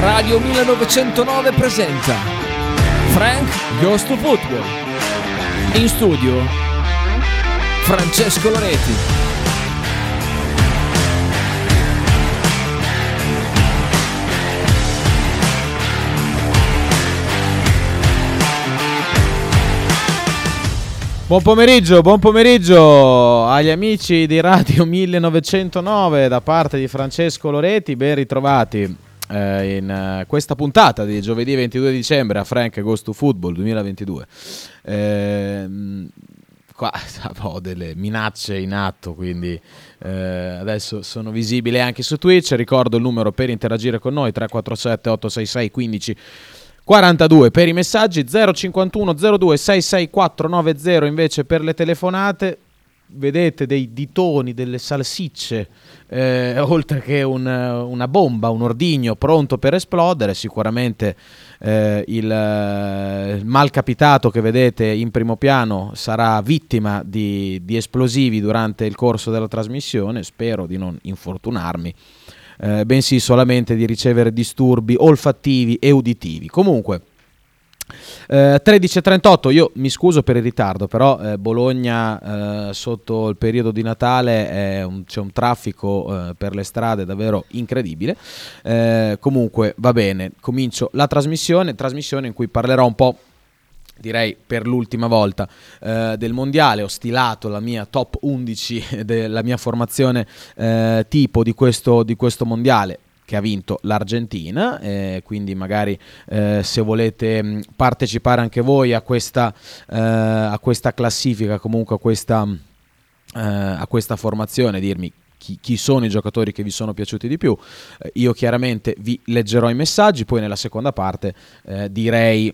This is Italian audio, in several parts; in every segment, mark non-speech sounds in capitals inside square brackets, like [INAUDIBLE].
Radio 1909 presenta Frank Goes to Football. In studio Francesco Loreti. Buon pomeriggio, buon pomeriggio agli amici di Radio 1909 da parte di Francesco Loreti, ben ritrovati eh, in uh, questa puntata di giovedì 22 dicembre a Frank Ghost to Football 2022. Eh, qua [LAUGHS] ho delle minacce in atto, quindi eh, adesso sono visibili anche su Twitch. Ricordo il numero per interagire con noi 347 866 15 42 per i messaggi, 051 02 66490 invece per le telefonate. Vedete dei ditoni, delle salsicce, eh, [LAUGHS] oltre che un, una bomba, un ordigno pronto per esplodere. Sicuramente eh, il, il malcapitato che vedete in primo piano sarà vittima di, di esplosivi durante il corso della trasmissione. Spero di non infortunarmi eh, bensì solamente di ricevere disturbi olfattivi e uditivi. Comunque, eh, 13.38, io mi scuso per il ritardo, però eh, Bologna eh, sotto il periodo di Natale un, c'è un traffico eh, per le strade davvero incredibile. Eh, comunque va bene, comincio la trasmissione, trasmissione in cui parlerò un po' direi per l'ultima volta eh, del mondiale ho stilato la mia top 11 [LAUGHS] della mia formazione eh, tipo di questo, di questo mondiale che ha vinto l'Argentina, eh, quindi magari eh, se volete mh, partecipare anche voi a questa, eh, a questa classifica, comunque a questa, eh, a questa formazione, dirmi chi, chi, sono i giocatori che vi sono piaciuti di più. Eh, io chiaramente vi leggerò i messaggi, poi nella seconda parte eh, direi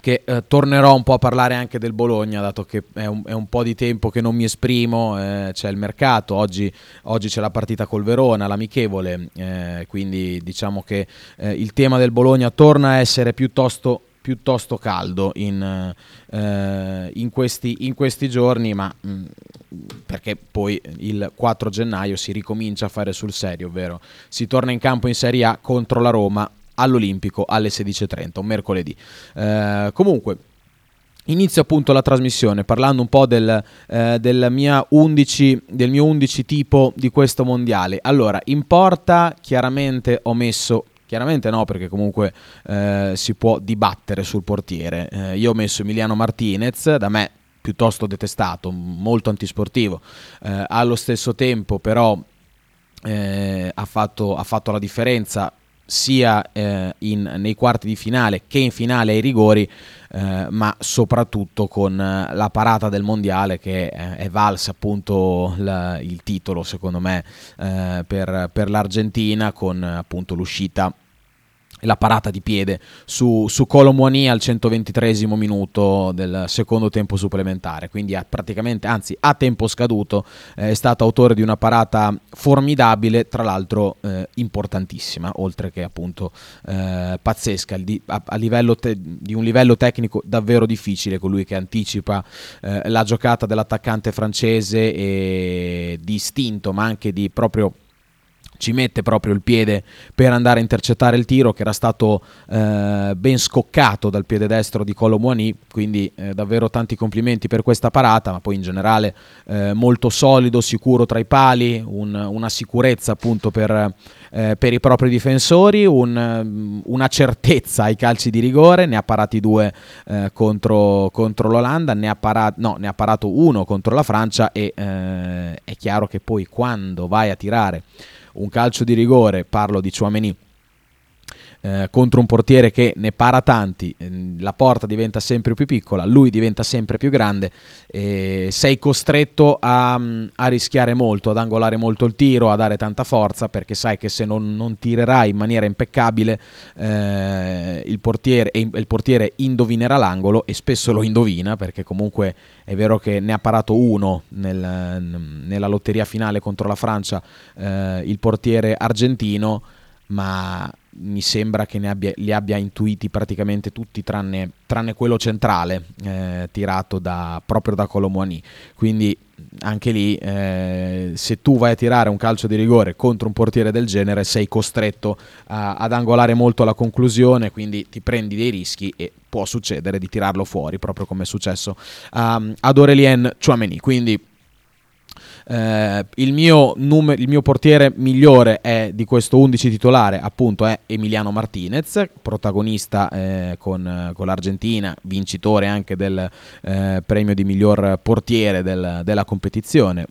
che eh, tornerò un po' a parlare anche del Bologna, dato che è un, è un po' di tempo che non mi esprimo, eh, c'è il mercato, oggi, oggi, c'è la partita col Verona, l'amichevole, eh, quindi diciamo che eh, il tema del Bologna torna a essere piuttosto, piuttosto caldo in, eh, in, questi, in, questi, giorni, ma mh, mm, perché poi il 4 gennaio si ricomincia a fare sul serio, ovvero si torna in campo in Serie A contro la Roma all'Olimpico alle 16.30, un mercoledì. Eh, comunque, Inizio appunto la trasmissione parlando un po' del, eh, del, 11, del, mio 11 tipo di questo mondiale. Allora, in porta chiaramente ho messo, chiaramente no perché comunque eh, si può dibattere sul portiere. Eh, io ho messo Emiliano Martinez, da me piuttosto detestato, molto antisportivo. Eh, allo stesso tempo però eh, ha fatto, ha fatto la differenza sia eh, in, nei quarti di finale che in finale ai rigori, eh, ma soprattutto con eh, la parata del mondiale che eh, è valsa appunto la, il titolo secondo me eh, per, per l'Argentina con appunto l'uscita la parata di piede su, su Colomwani al 123 minuto del secondo tempo supplementare, quindi ha praticamente, anzi a tempo scaduto, eh, è stato autore di una parata formidabile, tra l'altro eh, importantissima, oltre che appunto eh, pazzesca, di, a, a te, di un livello tecnico davvero difficile, colui che anticipa eh, la giocata dell'attaccante francese e di istinto, ma anche di proprio ci mette proprio il piede per andare a intercettare il tiro che era stato eh, ben scoccato dal piede destro di Colomwani quindi eh, davvero tanti complimenti per questa parata ma poi in generale eh, molto solido, sicuro tra i pali un, una sicurezza appunto per, eh, per i propri difensori un, una certezza ai calci di rigore. Ne ha parati due eh, contro, contro, l'Olanda ne ha, parato, no, ne ha parato uno contro la Francia e eh, è chiaro che poi quando vai a tirare un calcio di rigore, parlo di Chouameni, eh, contro un portiere che ne para tanti, eh, la porta diventa sempre più piccola, lui diventa sempre più grande, eh, sei costretto a, a, rischiare molto, ad angolare molto il tiro, a dare tanta forza, perché sai che se non, non tirerai in maniera impeccabile eh, il portiere, il portiere indovinerà l'angolo e spesso lo indovina, perché comunque è vero che ne ha parato uno nel, nella lotteria finale contro la Francia, eh, il portiere argentino, ma mi sembra che abbia, li abbia intuiti praticamente tutti tranne, tranne quello centrale eh, tirato da, proprio da Colomwani quindi anche lì eh, se tu vai a tirare un calcio di rigore contro un portiere del genere sei costretto a, ad angolare molto la conclusione, quindi ti prendi dei rischi e può succedere di tirarlo fuori, proprio come è successo um, ad Aurelien Chouameni. Quindi eh, il, mio numer- il, mio portiere migliore è di questo 11 titolare, appunto, è Emiliano Martinez, protagonista eh, con, con, l'Argentina, vincitore anche del eh, premio di miglior portiere del, della competizione.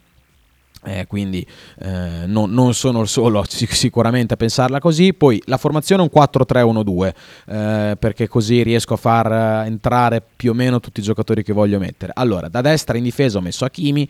Eh, quindi eh, non, non, sono il solo [LAUGHS] sicuramente a pensarla così. Poi la formazione è un 4-3-1-2 eh, perché così riesco a far entrare più o meno tutti i giocatori che voglio mettere. Allora, da destra in difesa ho messo Hakimi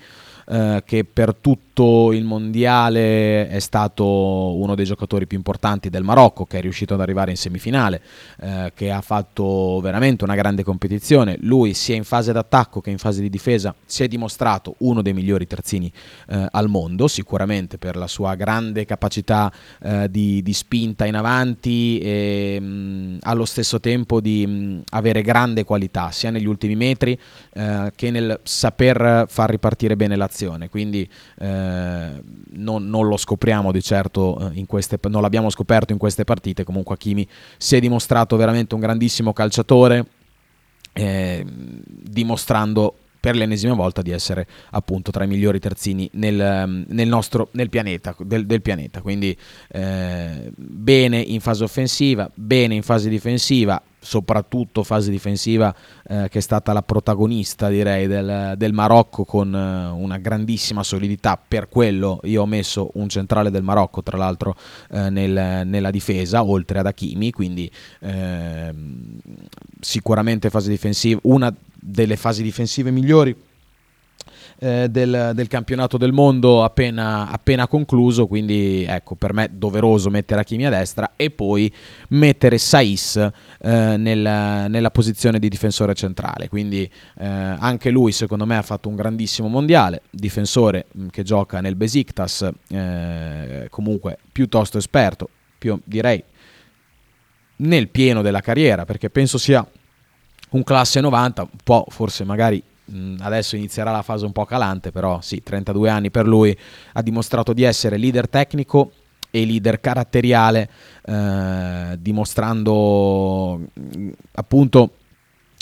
eh, che per tutto il mondiale è stato uno dei giocatori più importanti del Marocco, che è riuscito ad arrivare in semifinale, eh, che ha fatto veramente una grande competizione. Lui sia in fase d'attacco che in fase di difesa si è dimostrato uno dei migliori terzini eh, al mondo, sicuramente per la sua grande capacità eh, di, di, spinta in avanti e mh, mm, allo stesso tempo di mh, mm, avere grande qualità sia negli ultimi metri eh, che nel saper far ripartire bene l'azione generazione, quindi eh, non, non, lo scopriamo di certo eh, in queste, non l'abbiamo scoperto in queste partite, comunque Hakimi si è dimostrato veramente un grandissimo calciatore, eh, dimostrando per l'ennesima volta di essere appunto tra i migliori terzini nel, nel nostro nel pianeta, del, del pianeta. Quindi eh, bene in fase offensiva, bene in fase difensiva, soprattutto fase difensiva eh, che è stata la protagonista direi del, del Marocco con eh, una grandissima solidità. Per quello io ho messo un centrale del Marocco tra l'altro eh, nel, nella difesa oltre ad Hakimi quindi ehm, sicuramente fase difensiva una delle fasi difensive migliori eh, del, del, campionato del mondo appena, appena, concluso, quindi ecco per me doveroso mettere Hakimi a destra e poi mettere Saiz eh, nel, nella posizione di difensore centrale, quindi eh, anche lui secondo me ha fatto un grandissimo mondiale, difensore mm, che gioca nel Besiktas, eh, comunque piuttosto esperto, più, direi nel pieno della carriera, perché penso sia un classe 90, un po' forse magari adesso inizierà la fase un po' calante, però sì, 32 anni per lui, ha dimostrato di essere leader tecnico e leader caratteriale, eh, dimostrando appunto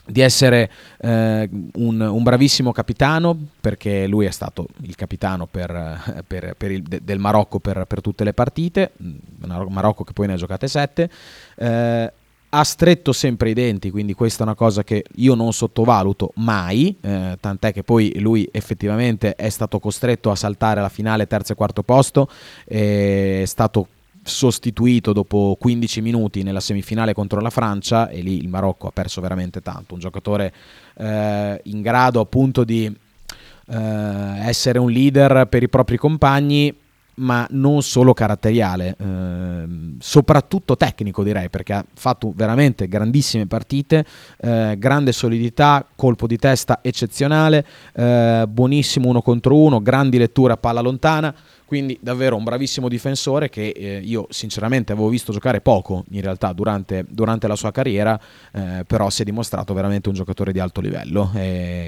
di essere eh, un, un, bravissimo capitano, perché lui è stato il capitano per, per, per il, de, del Marocco per, tutte le partite, Marocco che poi ne ha giocate sette. Eh, ha stretto sempre i denti, quindi questa è una cosa che io non sottovaluto mai, eh, tant'è che poi lui effettivamente è stato costretto a saltare la finale terzo e quarto posto, è stato sostituito dopo 15 minuti nella semifinale contro la Francia e lì il Marocco ha perso veramente tanto, un giocatore eh, in grado appunto di eh, essere un leader per i propri compagni ma non solo caratteriale, eh, soprattutto tecnico direi, perché ha fatto veramente grandissime partite, eh, grande solidità, colpo di testa eccezionale, eh, buonissimo uno contro uno, grandi letture a palla lontana, quindi davvero un bravissimo difensore che eh, io sinceramente avevo visto giocare poco in realtà durante, durante la sua carriera, eh, però si è dimostrato veramente un giocatore di alto livello,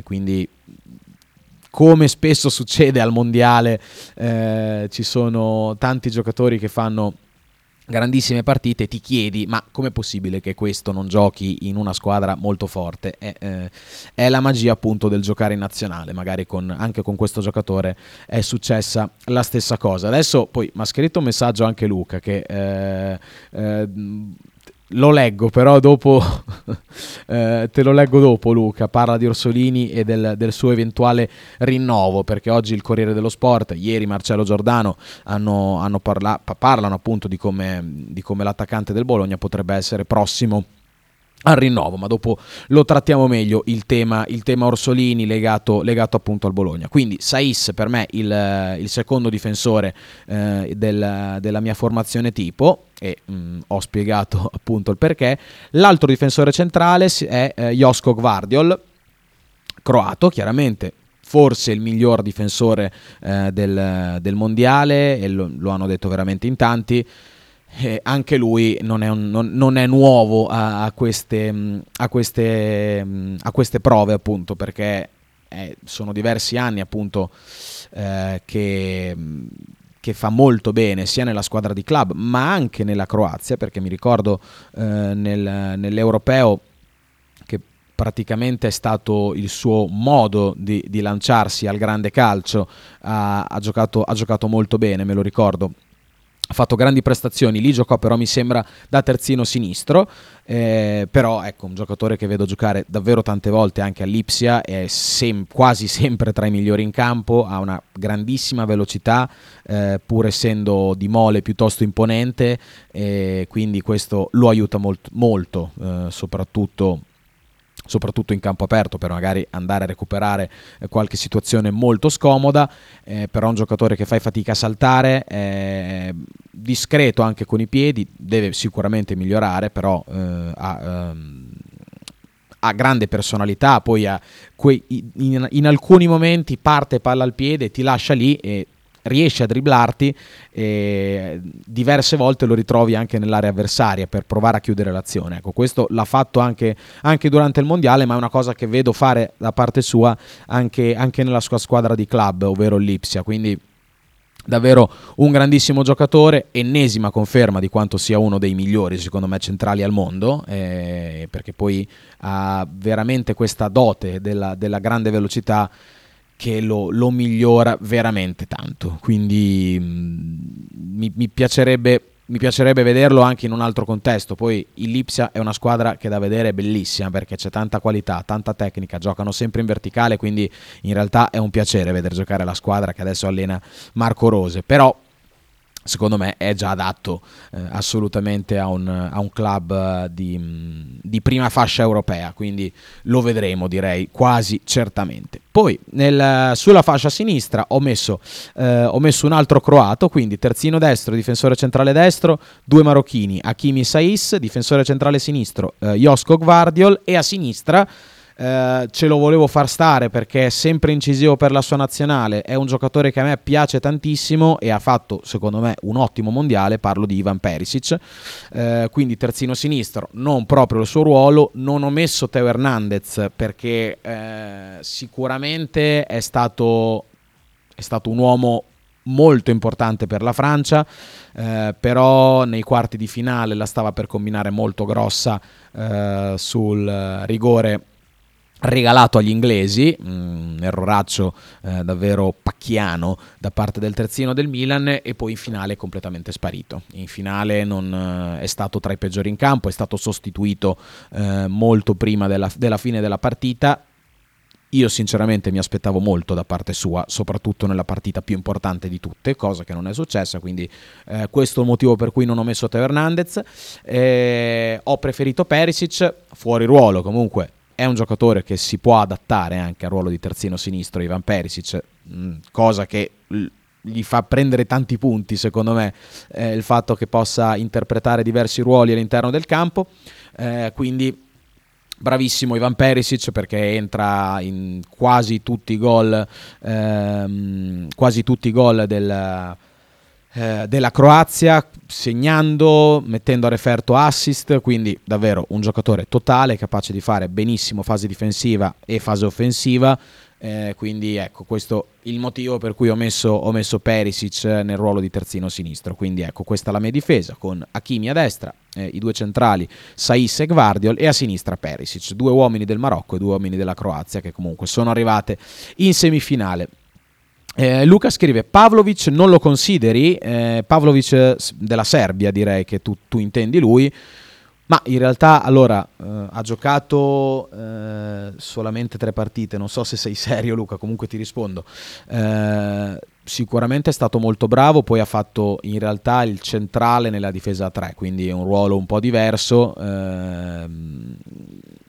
quindi come spesso succede al mondiale, eh, ci sono tanti giocatori che fanno grandissime partite, ti chiedi ma com'è possibile che questo non giochi in una squadra molto forte? È, eh, è la magia appunto del giocare in nazionale, magari con, anche con questo giocatore è successa la stessa cosa. Adesso poi mi ha scritto un messaggio anche Luca che... Eh, eh, lo leggo, però dopo [LAUGHS] eh, te lo leggo dopo Luca, parla di Orsolini e del, del, suo eventuale rinnovo, perché oggi il Corriere dello Sport, ieri Marcello Giordano hanno, hanno parla- parlano appunto di come, di come l'attaccante del Bologna potrebbe essere prossimo al rinnovo, ma dopo lo trattiamo meglio il tema, il tema Orsolini legato, legato, appunto al Bologna. Quindi Saiz per me il, il secondo difensore eh, del, della mia formazione tipo e mh, mm, ho spiegato [LAUGHS] appunto il perché. L'altro difensore centrale è eh, Josko Gvardiol, croato chiaramente, forse il miglior difensore eh, del, del, mondiale e lo, lo hanno detto veramente in tanti eh, anche lui non è, un, non, non è nuovo a, a, queste, a, queste, a, queste, prove appunto perché eh, sono diversi anni appunto eh, che, che, fa molto bene sia nella squadra di club ma anche nella Croazia perché mi ricordo eh, nel, nell'europeo che praticamente è stato il suo modo di, di lanciarsi al grande calcio, ha, giocato, ha giocato molto bene, me lo ricordo ha fatto grandi prestazioni, lì giocò però mi sembra da terzino sinistro, eh, però ecco un giocatore che vedo giocare davvero tante volte anche all'Ipsia, è sem- quasi [LAUGHS] sempre tra i migliori in campo, ha una grandissima velocità eh, pur essendo di mole piuttosto imponente, eh, quindi questo lo aiuta molt- molto, eh, soprattutto soprattutto in campo aperto per magari andare a recuperare eh, qualche situazione molto scomoda, eh, però un giocatore che fai fatica a saltare, è discreto anche con i piedi, deve sicuramente migliorare, però eh, ha, ehm, ha, grande personalità, poi ha quei, in, in, alcuni momenti parte palla al piede, ti lascia lì e riesce a dribblarti e diverse volte lo ritrovi anche nell'area avversaria per provare a chiudere l'azione. Ecco, questo l'ha fatto anche, anche, durante il mondiale, ma è una cosa che vedo fare da parte sua anche, anche nella sua squadra di club, ovvero l'Ipsia. Quindi davvero un grandissimo giocatore, ennesima conferma di quanto sia uno dei migliori, secondo me, centrali al mondo, eh, perché poi ha veramente questa dote della, della grande velocità che lo, lo migliora veramente tanto. Quindi mh, mm, mi, mi, piacerebbe, mi, piacerebbe, vederlo anche in un altro contesto. Poi il Lipsia è una squadra che da vedere è bellissima perché c'è tanta qualità, tanta tecnica, giocano sempre in verticale, quindi in realtà è un piacere vedere giocare la squadra che adesso allena Marco Rose. Però secondo me è già adatto eh, assolutamente a un, a un club eh, di, mm, di, prima fascia europea, quindi lo vedremo direi quasi certamente. Poi nel, sulla fascia sinistra ho messo, eh, ho messo, un altro croato, quindi terzino destro, difensore centrale destro, due marocchini, Hakimi Saiz, difensore centrale sinistro, eh, Josko Gvardiol e a sinistra eh, ce lo volevo far stare perché è sempre incisivo per la sua nazionale, è un giocatore che a me piace tantissimo e ha fatto secondo me un ottimo mondiale, parlo di Ivan Perisic, eh, quindi terzino sinistro, non proprio il suo ruolo, non ho messo Teo Hernandez perché eh, sicuramente è stato, è stato un uomo molto importante per la Francia, eh, però nei quarti di finale la stava per combinare molto grossa eh, sul rigore regalato agli inglesi, un erroraccio eh, davvero pacchiano da parte del terzino del Milan e poi in finale completamente sparito. In finale non eh, è stato tra i peggiori in campo, è stato sostituito eh, molto prima della, della fine della partita. Io sinceramente mi aspettavo molto da parte sua, soprattutto nella partita più importante di tutte, cosa che non è successa, quindi eh, questo è il motivo per cui non ho messo Teo Hernandez. Eh, ho preferito Perisic, fuori ruolo comunque è un giocatore che si può adattare anche al ruolo di terzino sinistro, Ivan Perisic, mm, cosa che gli fa prendere tanti punti, secondo me, eh, il fatto che possa interpretare diversi ruoli all'interno del campo. Eh, quindi bravissimo Ivan Perisic perché entra in quasi tutti i gol, ehm, quasi tutti i gol del eh, della Croazia, segnando, mettendo a referto assist, quindi davvero un giocatore totale, capace di fare benissimo fase difensiva e fase offensiva. Eh, quindi ecco questo è il motivo per cui ho messo, ho messo Perisic nel ruolo di terzino sinistro. Quindi ecco questa è la mia difesa con Hakimi a destra, eh, i due centrali Saiss e Gvardiol e a sinistra Perisic, due uomini del Marocco e due uomini della Croazia che comunque sono arrivate in semifinale. Eh, Luca scrive: Pavlovic non lo consideri? Eh, Pavlovic eh, della Serbia, direi che tu, tu intendi lui. Ma in realtà, allora, eh, ha giocato eh, solamente tre partite. Non so se sei [LAUGHS] serio, Luca. Comunque ti rispondo. Eh, sicuramente è stato molto bravo. Poi ha fatto in realtà il centrale nella difesa a tre, quindi è un ruolo un po' diverso. Ehm,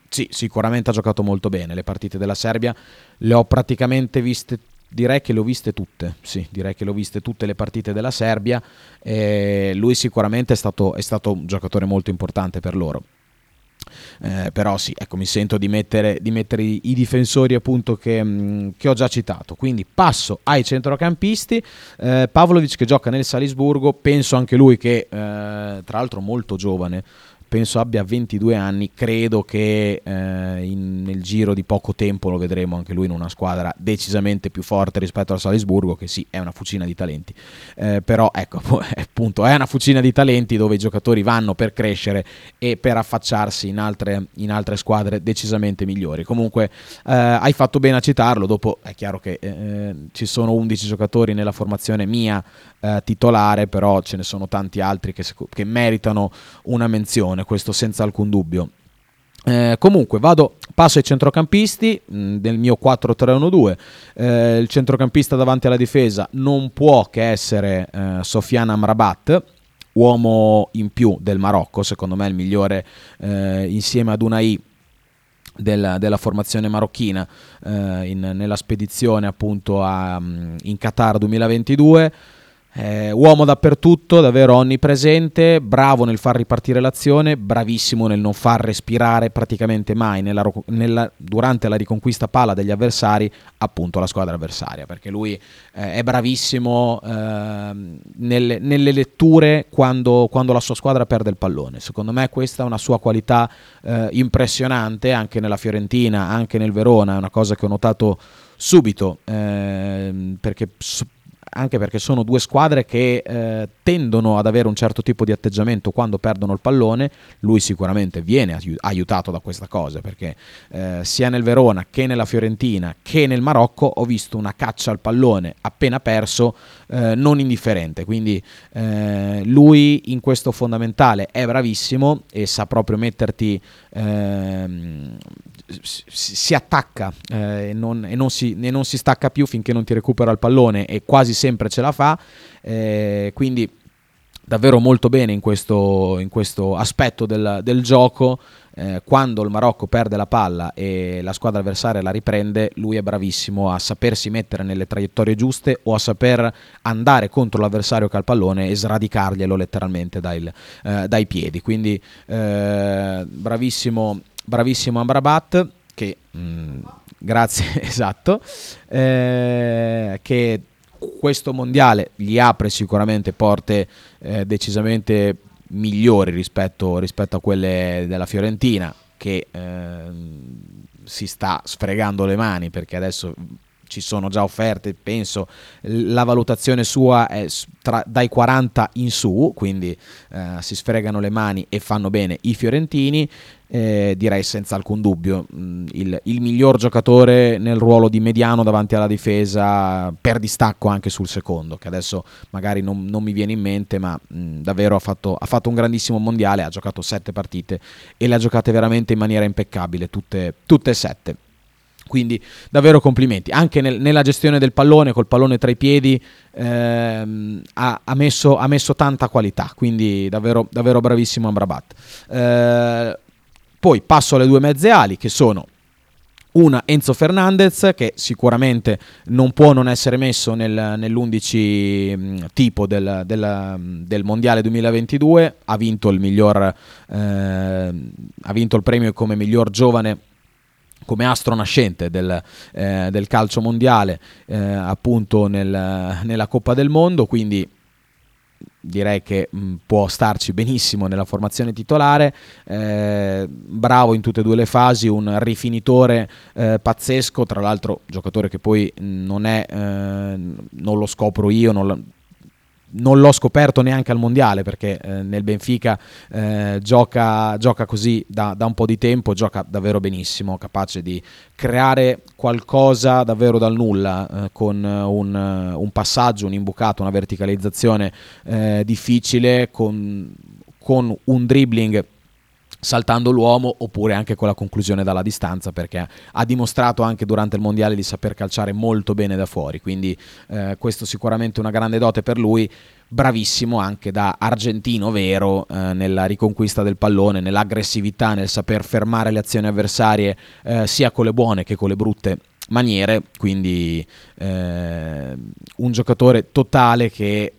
sì, sicuramente ha giocato molto bene. Le partite della Serbia le ho praticamente viste Direi che le ho viste tutte, sì, direi che le ho viste tutte le partite della Serbia. Eh, lui sicuramente è stato, è stato un giocatore molto importante per loro. Eh, però sì, ecco, mi sento di mettere, di mettere i, difensori appunto che, mh, mm, che, ho già citato. Quindi passo ai centrocampisti. Eh, Pavlovic che gioca nel Salisburgo, penso anche lui che eh, tra l'altro molto giovane, penso abbia 22 anni, credo che eh, in, nel giro di poco tempo lo vedremo anche lui in una squadra decisamente più forte rispetto al Salisburgo, che sì, è una fucina di talenti, eh, però ecco, [LAUGHS] appunto, è una fucina di talenti dove i giocatori vanno per crescere e per affacciarsi in altre, in altre squadre decisamente migliori. Comunque eh, hai fatto bene a citarlo, dopo è chiaro che eh, ci sono 11 giocatori nella formazione mia eh, titolare, però ce ne sono tanti altri che, che meritano una menzione, questo senza alcun dubbio. Eh, comunque vado, passo ai centrocampisti mh, mm, del mio 4-3-1-2. Eh, il centrocampista davanti alla difesa non può che essere eh, Sofiane Amrabat, uomo in più del Marocco, secondo me il migliore eh, insieme ad Unai della, della, formazione marocchina eh, in, nella spedizione appunto a, mm, in Qatar 2022 eh, uomo dappertutto, davvero onnipresente, bravo nel far ripartire l'azione, bravissimo nel non far respirare praticamente mai nella, nella, durante la riconquista palla degli avversari appunto la squadra avversaria, perché lui eh, è bravissimo eh, nelle, nelle, letture quando, quando, la sua squadra perde il pallone. Secondo me questa è una sua qualità eh, impressionante anche nella Fiorentina, anche nel Verona, è una cosa che ho notato subito ehm, perché anche perché sono due squadre che eh, tendono ad avere un certo tipo di atteggiamento quando perdono il pallone. Lui sicuramente viene aiutato da questa cosa perché eh, sia nel Verona che nella Fiorentina che nel Marocco ho visto una caccia al pallone appena perso eh, non indifferente. Quindi eh, lui in questo fondamentale è bravissimo e sa proprio metterti ehm, si attacca eh, e, non, e, non si, e, non, si, stacca più finché non ti recupera il pallone e quasi sempre ce la fa. Eh, quindi davvero molto bene in questo, in questo aspetto del, del gioco. Eh, quando il Marocco perde la palla e la squadra avversaria la riprende, lui è bravissimo a sapersi mettere nelle traiettorie giuste o a saper andare contro l'avversario che ha il pallone e sradicarglielo letteralmente dai, eh, dai piedi. Quindi eh, bravissimo bravissimo Amrabat che mh, mm, grazie [LAUGHS] esatto eh, che questo mondiale gli apre sicuramente porte eh, decisamente migliori rispetto, rispetto, a quelle della Fiorentina che eh, si sta sfregando le mani perché adesso ci sono già offerte, penso la valutazione sua è tra, dai 40 in su, quindi eh, si sfregano le mani e fanno bene i fiorentini, eh, direi senza alcun dubbio mm, il, il, miglior giocatore nel ruolo di mediano davanti alla difesa per distacco anche sul secondo, che adesso magari non, non mi viene in mente, ma mh, mm, davvero ha fatto, ha fatto, un grandissimo mondiale, ha giocato sette partite e le ha giocate veramente in maniera impeccabile, tutte, tutte e sette. Quindi davvero complimenti. Anche nel, nella gestione del pallone, col pallone tra i piedi, ehm, ha, ha, messo, ha, messo, tanta qualità. Quindi davvero, davvero bravissimo Amrabat. Eh, poi passo alle due mezze ali che sono una Enzo Fernandez che sicuramente non può non essere messo nel, nell'11 mm, tipo del, del, del, Mondiale 2022, ha vinto il miglior eh, ha vinto il premio come miglior giovane come astro nascente del, eh, del calcio mondiale eh, appunto nel, nella Coppa del Mondo, quindi direi che mh, può starci benissimo nella formazione titolare, eh, bravo in tutte e due le fasi, un rifinitore eh, pazzesco, tra l'altro giocatore che poi non è, eh, non lo scopro io, non, non l'ho scoperto neanche al mondiale perché eh, nel Benfica eh, gioca, gioca, così da, da, un po' di tempo, gioca davvero benissimo, capace di creare qualcosa davvero dal nulla eh, con un, un, passaggio, un imbucato, una verticalizzazione eh, difficile, con, con un dribbling saltando l'uomo oppure anche con la conclusione dalla distanza perché ha dimostrato anche durante il mondiale di saper calciare molto bene da fuori. Quindi eh, questo sicuramente una grande dote per lui bravissimo anche da argentino vero eh, nella riconquista del pallone nell'aggressività nel saper fermare le azioni avversarie eh, sia con le buone che con le brutte maniere. Quindi eh, un giocatore totale che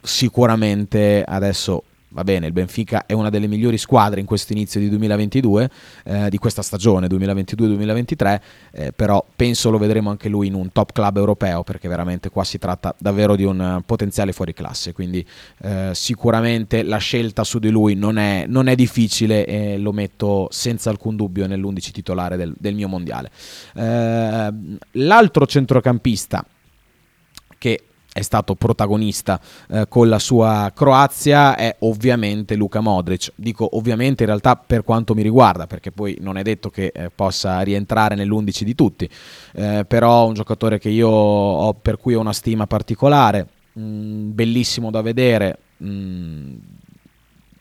sicuramente adesso va bene, il Benfica è una delle migliori squadre in questo inizio di 2022, eh, di questa stagione 2022-2023, eh, però penso lo vedremo anche lui in un top club europeo perché veramente qua si tratta davvero di un potenziale fuori classe, quindi eh, sicuramente la scelta su di lui non è, non è, difficile e lo metto senza alcun dubbio nell'11 titolare del, del mio mondiale. Eh, l'altro centrocampista che è stato protagonista eh, con la sua Croazia è ovviamente Luka Modric. Dico ovviamente in realtà per quanto mi riguarda, perché poi non è detto che eh, possa rientrare nell'11 di tutti, eh, però un giocatore che io ho, per cui ho una stima particolare, mh, mm, bellissimo da vedere. Mh, mm,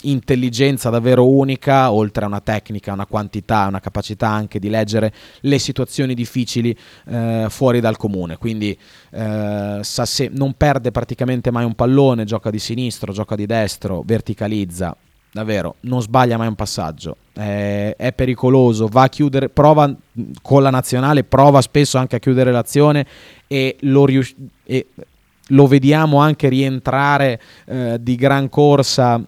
intelligenza davvero unica, oltre a una tecnica, una quantità, una capacità anche di leggere le situazioni difficili eh, fuori dal comune. Quindi eh, se, non perde praticamente mai un pallone, gioca di sinistro, gioca di destro, verticalizza. Davvero, non sbaglia mai un passaggio, è, è pericoloso, va a chiudere, prova con la nazionale, prova spesso anche a chiudere l'azione e lo, rius- e lo vediamo anche rientrare eh, di gran corsa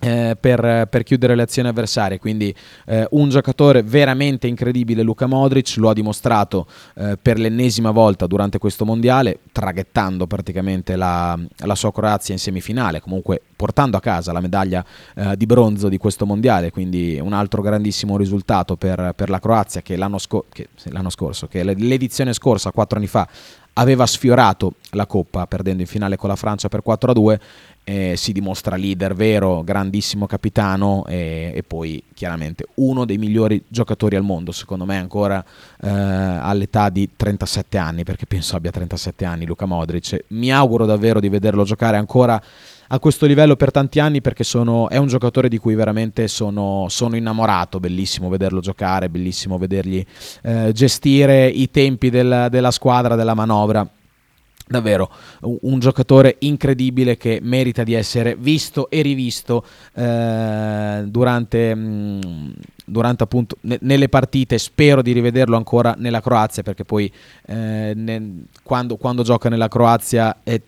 eh, per, per, chiudere le azioni avversarie. Quindi eh, un giocatore veramente incredibile, Luca Modric, lo ha dimostrato eh, per l'ennesima volta durante questo mondiale, traghettando praticamente la, la, sua Croazia in semifinale, comunque portando a casa la medaglia eh, di bronzo di questo mondiale. Quindi un altro grandissimo risultato per, per la Croazia che l'anno, sco- che, l'anno scorso, che l'edizione scorsa, quattro anni fa, aveva sfiorato la Coppa perdendo in finale con la Francia per 4-2 eh, si dimostra leader vero, grandissimo capitano e, e, poi chiaramente uno dei migliori giocatori al mondo, secondo me ancora eh, all'età di 37 anni, perché penso abbia 37 anni Luca Modric. Mi auguro davvero di vederlo giocare ancora a questo livello per tanti anni perché sono, è un giocatore di cui veramente sono, sono innamorato, bellissimo vederlo giocare, bellissimo vedergli eh, gestire i tempi del, della squadra, della manovra davvero un giocatore incredibile che merita di essere visto e rivisto eh, durante, mh, mm, durante appunto ne, nelle partite. Spero di rivederlo ancora nella Croazia perché poi eh, ne, quando, quando, gioca nella Croazia è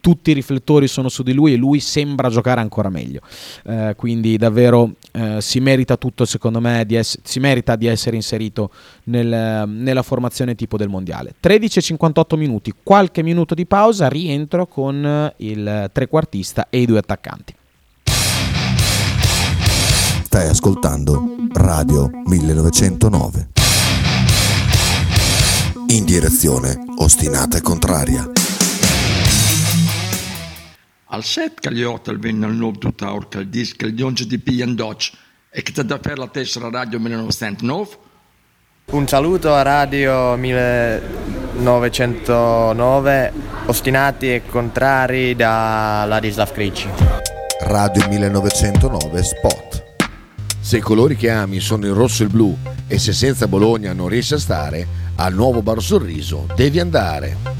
tutti i riflettori sono su di lui e lui sembra giocare ancora meglio. Eh, quindi davvero eh, si merita tutto, secondo me, di ess- si merita di essere inserito nel, nella formazione tipo del mondiale. 13-58 minuti, qualche minuto di pausa, rientro con il trequartista e i due attaccanti. Stai ascoltando Radio 1909. In direzione ostinata e contraria. Al set che gli hotel venne al nuovo tuttaur che il disco il dionge di Pian Dodge e che da per la tessera radio 1909. Un saluto a Radio 1909, ostinati e contrari da Ladislav Kricci. Radio 1909 Spot. Se i colori che ami sono il rosso e il blu e se senza Bologna non riesci a stare, al nuovo Bar Sorriso devi andare.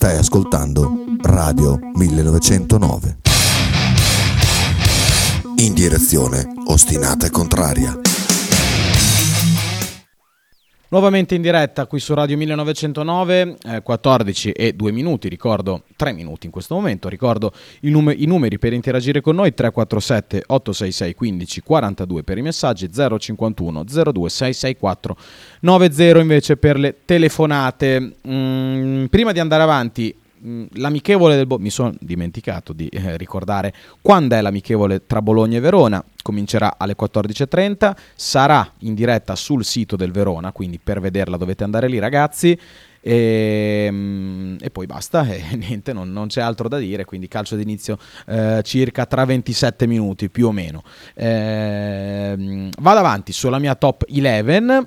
Stai ascoltando Radio 1909. In direzione ostinata e contraria. Nuovamente in diretta qui su Radio 1909, eh, 14 e 2 minuti, ricordo 3 minuti in questo momento, ricordo i, num- i numeri per interagire con noi 347 866 15 42 per i messaggi 051 02 664 90 invece per le telefonate. Mm, prima di andare avanti l'amichevole del Bo- mi sono dimenticato di eh, ricordare quando è l'amichevole tra Bologna e Verona comincerà alle 14.30 sarà in diretta sul sito del Verona quindi per vederla dovete andare lì ragazzi e, mm, e poi basta [LAUGHS] e niente non, non c'è altro da dire quindi calcio d'inizio eh, circa tra 27 minuti più o meno. Ehm, vado avanti sulla mia top 11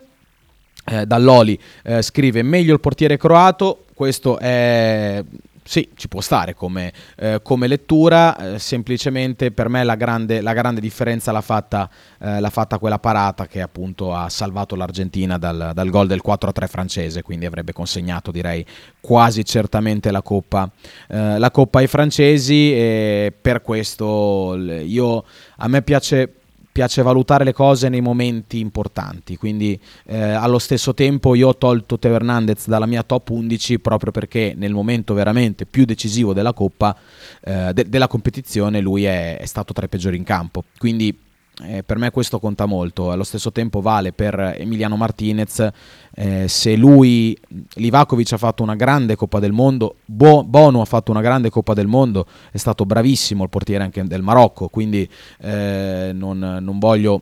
eh, Dall'Oli eh, scrive meglio il portiere croato, questo è... Sì, ci può stare come, eh, come lettura, eh, semplicemente per me la grande, la grande differenza l'ha fatta, eh, l'ha fatta quella parata che appunto ha salvato l'Argentina dal, dal gol del 4-3 francese, quindi avrebbe consegnato direi quasi certamente la coppa, eh, la coppa ai francesi e per questo io, a me piace piace valutare le cose nei momenti importanti, quindi eh, allo stesso tempo io ho tolto Teo Hernandez dalla mia top 11 proprio perché nel momento veramente più decisivo della Coppa, eh, de- della competizione, lui è, è stato tra i peggiori in campo, quindi eh, per me questo conta molto, allo stesso tempo vale per Emiliano Martinez, eh, se lui, Livakovic ha fatto una grande Coppa del Mondo, Bo- Bono ha fatto una grande Coppa del Mondo, è stato bravissimo il portiere anche del Marocco, quindi eh, non, non voglio,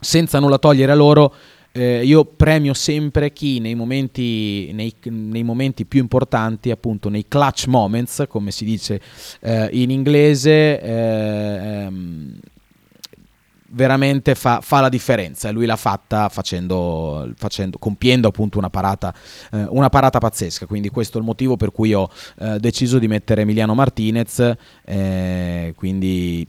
senza nulla togliere a loro, eh, io premio sempre chi nei momenti, nei, nei momenti più importanti, appunto nei clutch moments, come si dice eh, in inglese, eh, ehm, veramente fa, fa la differenza. E lui l'ha fatta facendo, facendo- compiendo appunto una parata, eh, una parata pazzesca. Quindi questo è il motivo per cui ho eh, deciso di mettere Emiliano Martinez eh, quindi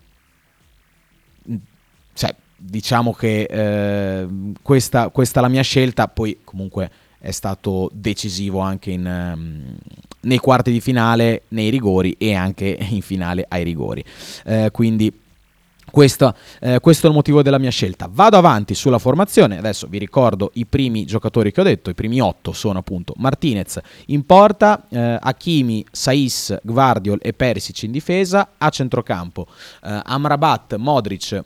sai, diciamo che eh, questa, questa è la mia scelta. Poi comunque è stato decisivo anche in, ehm, nei quarti di finale, nei rigori e anche in finale ai rigori. Eh, quindi questo, eh, questo è il motivo della mia scelta. Vado avanti sulla formazione. Adesso vi ricordo i primi giocatori che ho detto. I primi otto sono appunto Martinez in porta, eh, Hakimi, Saiss, Gvardiol e Perisic in difesa. A centrocampo eh, Amrabat, Modric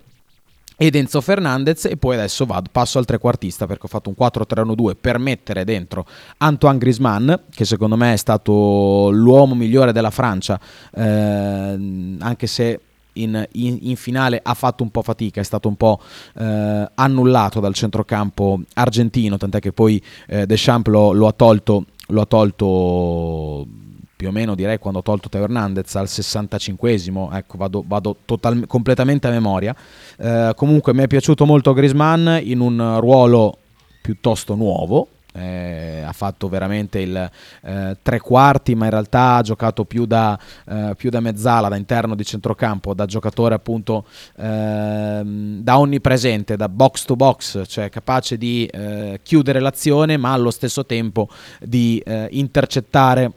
ed Enzo Fernandez e poi adesso vado, passo al trequartista perché ho fatto un 4-3-1-2 per mettere dentro Antoine Griezmann che secondo me è stato l'uomo migliore della Francia eh, anche se in, in- in finale ha fatto un po' fatica, è stato un po' eh, annullato dal centrocampo argentino, tant'è che poi eh, Deschamps lo, lo ha tolto, lo ha tolto più o meno direi quando ho tolto Teo Hernandez al 65esimo, ecco vado, vado total- completamente a memoria. Eh, comunque mi è piaciuto molto Griezmann in un ruolo piuttosto nuovo, eh, ha fatto veramente il eh, tre quarti, ma in realtà ha giocato più da, eh, più da mezzala, da interno di centrocampo, da giocatore appunto ehm, da onnipresente, da box to box, cioè capace di eh, chiudere l'azione, ma allo stesso tempo di eh, intercettare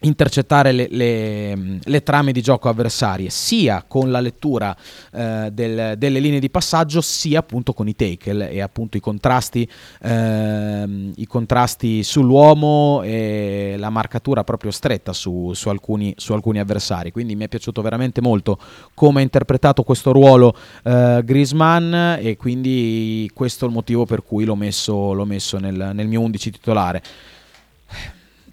intercettare le, le, le, trame di gioco avversarie sia con la lettura eh, del, delle linee di passaggio sia appunto con i tackle e appunto i contrasti, eh, i contrasti sull'uomo e la marcatura proprio stretta su, su, alcuni, su, alcuni, avversari. Quindi mi è piaciuto veramente molto come ha interpretato questo ruolo eh, Griezmann e quindi questo è il motivo per cui l'ho messo, l'ho messo nel, nel mio 11 titolare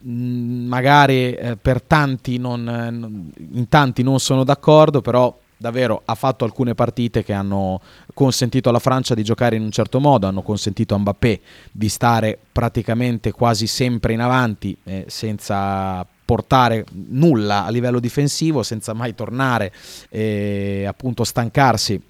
magari eh, per tanti non, eh, in tanti non sono d'accordo, però davvero ha fatto alcune partite che hanno consentito alla Francia di giocare in un certo modo, hanno consentito a Mbappé di stare praticamente quasi sempre in avanti eh, senza portare nulla a livello difensivo, senza mai tornare e eh, appunto stancarsi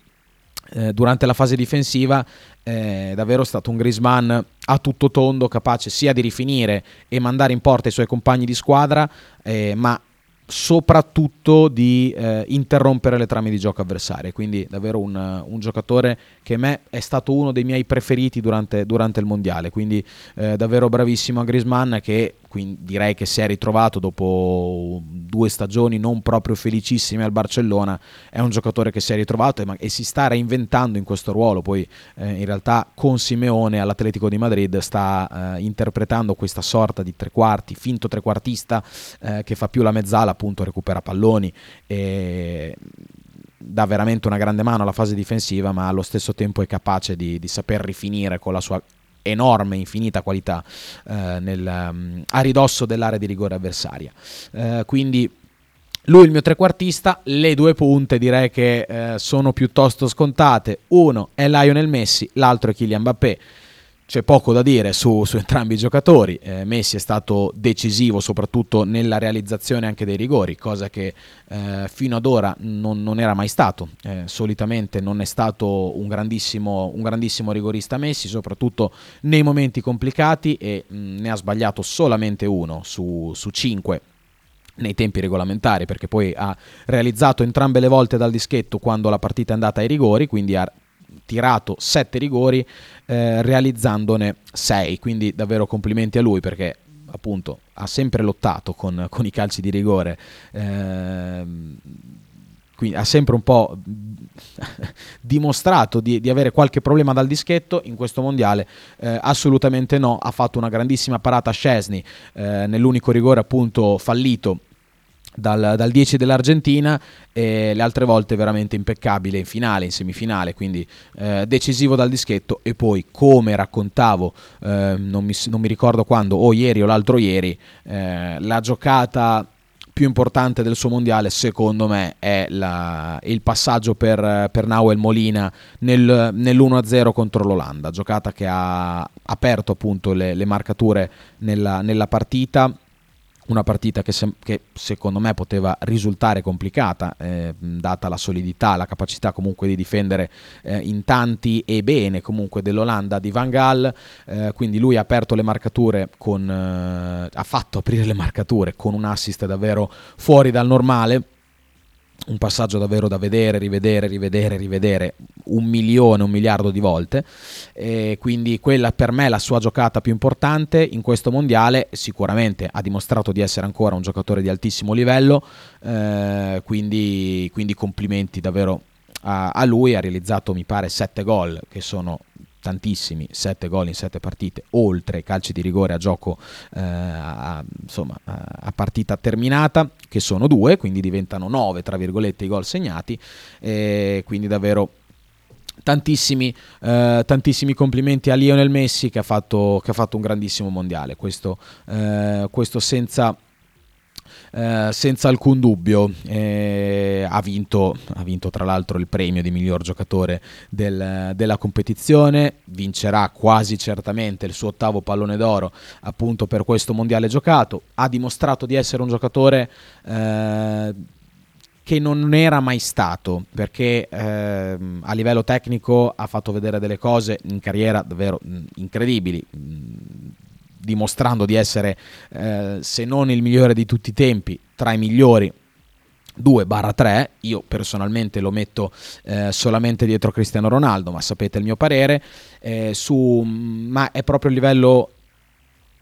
eh, durante la fase difensiva è davvero stato un Grisman a tutto tondo, capace sia di rifinire e mandare in porta i suoi compagni di squadra, eh, ma soprattutto di eh, interrompere le trame di gioco avversarie. Quindi davvero un, un, giocatore che a me è stato uno dei miei preferiti durante, durante il mondiale. Quindi eh, davvero bravissimo a Grisman che quindi direi che si è ritrovato dopo due stagioni non proprio felicissime al Barcellona, è un giocatore che si è ritrovato e, e si sta reinventando in questo ruolo, poi eh, in realtà con Simeone all'Atletico di Madrid sta eh, interpretando questa sorta di tre quarti, finto trequartista eh, che fa più la mezzala, appunto recupera palloni e dà veramente una grande mano alla fase difensiva, ma allo stesso tempo è capace di, di saper rifinire con la sua enorme, infinita qualità eh, nel, um, a ridosso dell'area di rigore avversaria. Eh, quindi lui il mio trequartista, le due punte direi che eh, sono piuttosto scontate. Uno è Lionel Messi, l'altro è Kylian Mbappé c'è poco da dire su, su entrambi i giocatori. Eh, Messi è stato decisivo soprattutto nella realizzazione anche dei rigori, cosa che eh, fino ad ora non, non era mai stato. Eh, solitamente non è stato un grandissimo, un grandissimo, rigorista Messi, soprattutto nei momenti complicati e mh, ne ha sbagliato solamente uno su, su cinque nei tempi regolamentari perché poi ha realizzato entrambe le volte dal dischetto quando la partita è andata ai rigori quindi ha tirato 7 rigori eh, realizzandone 6, quindi davvero complimenti a lui perché appunto ha sempre lottato con, con i calci di rigore. Eh, quindi ha sempre un po' [LAUGHS] dimostrato di, di, avere qualche problema dal dischetto in questo mondiale eh, assolutamente no ha fatto una grandissima parata a Scesni eh, nell'unico rigore appunto fallito dal, dal 10 dell'Argentina e le altre volte veramente impeccabile in finale, in semifinale, quindi eh, decisivo dal dischetto. E poi come raccontavo, eh, non, mi, non, mi, ricordo quando, o ieri o l'altro ieri, eh, la giocata più importante del suo mondiale secondo me è la, il passaggio per, per Nauel Molina nel, nell'1-0 contro l'Olanda, giocata che ha aperto appunto le, le marcature nella, nella partita una partita che, se- che, secondo me poteva risultare complicata, eh, data la solidità, la capacità comunque di difendere eh, in tanti e bene comunque dell'Olanda di Van Gaal, eh, quindi lui ha aperto le marcature con, eh, ha fatto aprire le marcature con un assist davvero fuori dal normale un passaggio davvero da vedere, rivedere, rivedere, rivedere un milione, un miliardo di volte. E quindi quella per me è la sua giocata più importante in questo mondiale. Sicuramente ha dimostrato di essere ancora un giocatore di altissimo livello. Eh, quindi, quindi complimenti davvero a, a lui. Ha realizzato, mi pare, 7 gol che sono tantissimi, 7 gol in 7 partite, oltre calci di rigore a gioco eh, a, insomma, a partita terminata, che sono due, quindi diventano 9 tra virgolette i gol segnati, e quindi davvero tantissimi, eh, tantissimi complimenti a Lionel Messi che ha fatto, che ha fatto un grandissimo mondiale, questo, eh, questo senza eh, senza alcun dubbio. Eh, ha, vinto, ha, vinto, tra l'altro il premio di miglior giocatore del, della competizione, vincerà quasi certamente il suo ottavo pallone d'oro appunto per questo mondiale giocato. Ha dimostrato di essere un giocatore eh, che non era mai stato perché eh, a livello tecnico ha fatto vedere delle cose in carriera davvero mh, incredibili. Dimostrando di essere, eh, se non il migliore di tutti i tempi, tra i migliori 2-3, io personalmente lo metto eh, solamente dietro Cristiano Ronaldo, ma sapete il mio parere, eh, su, ma è proprio il livello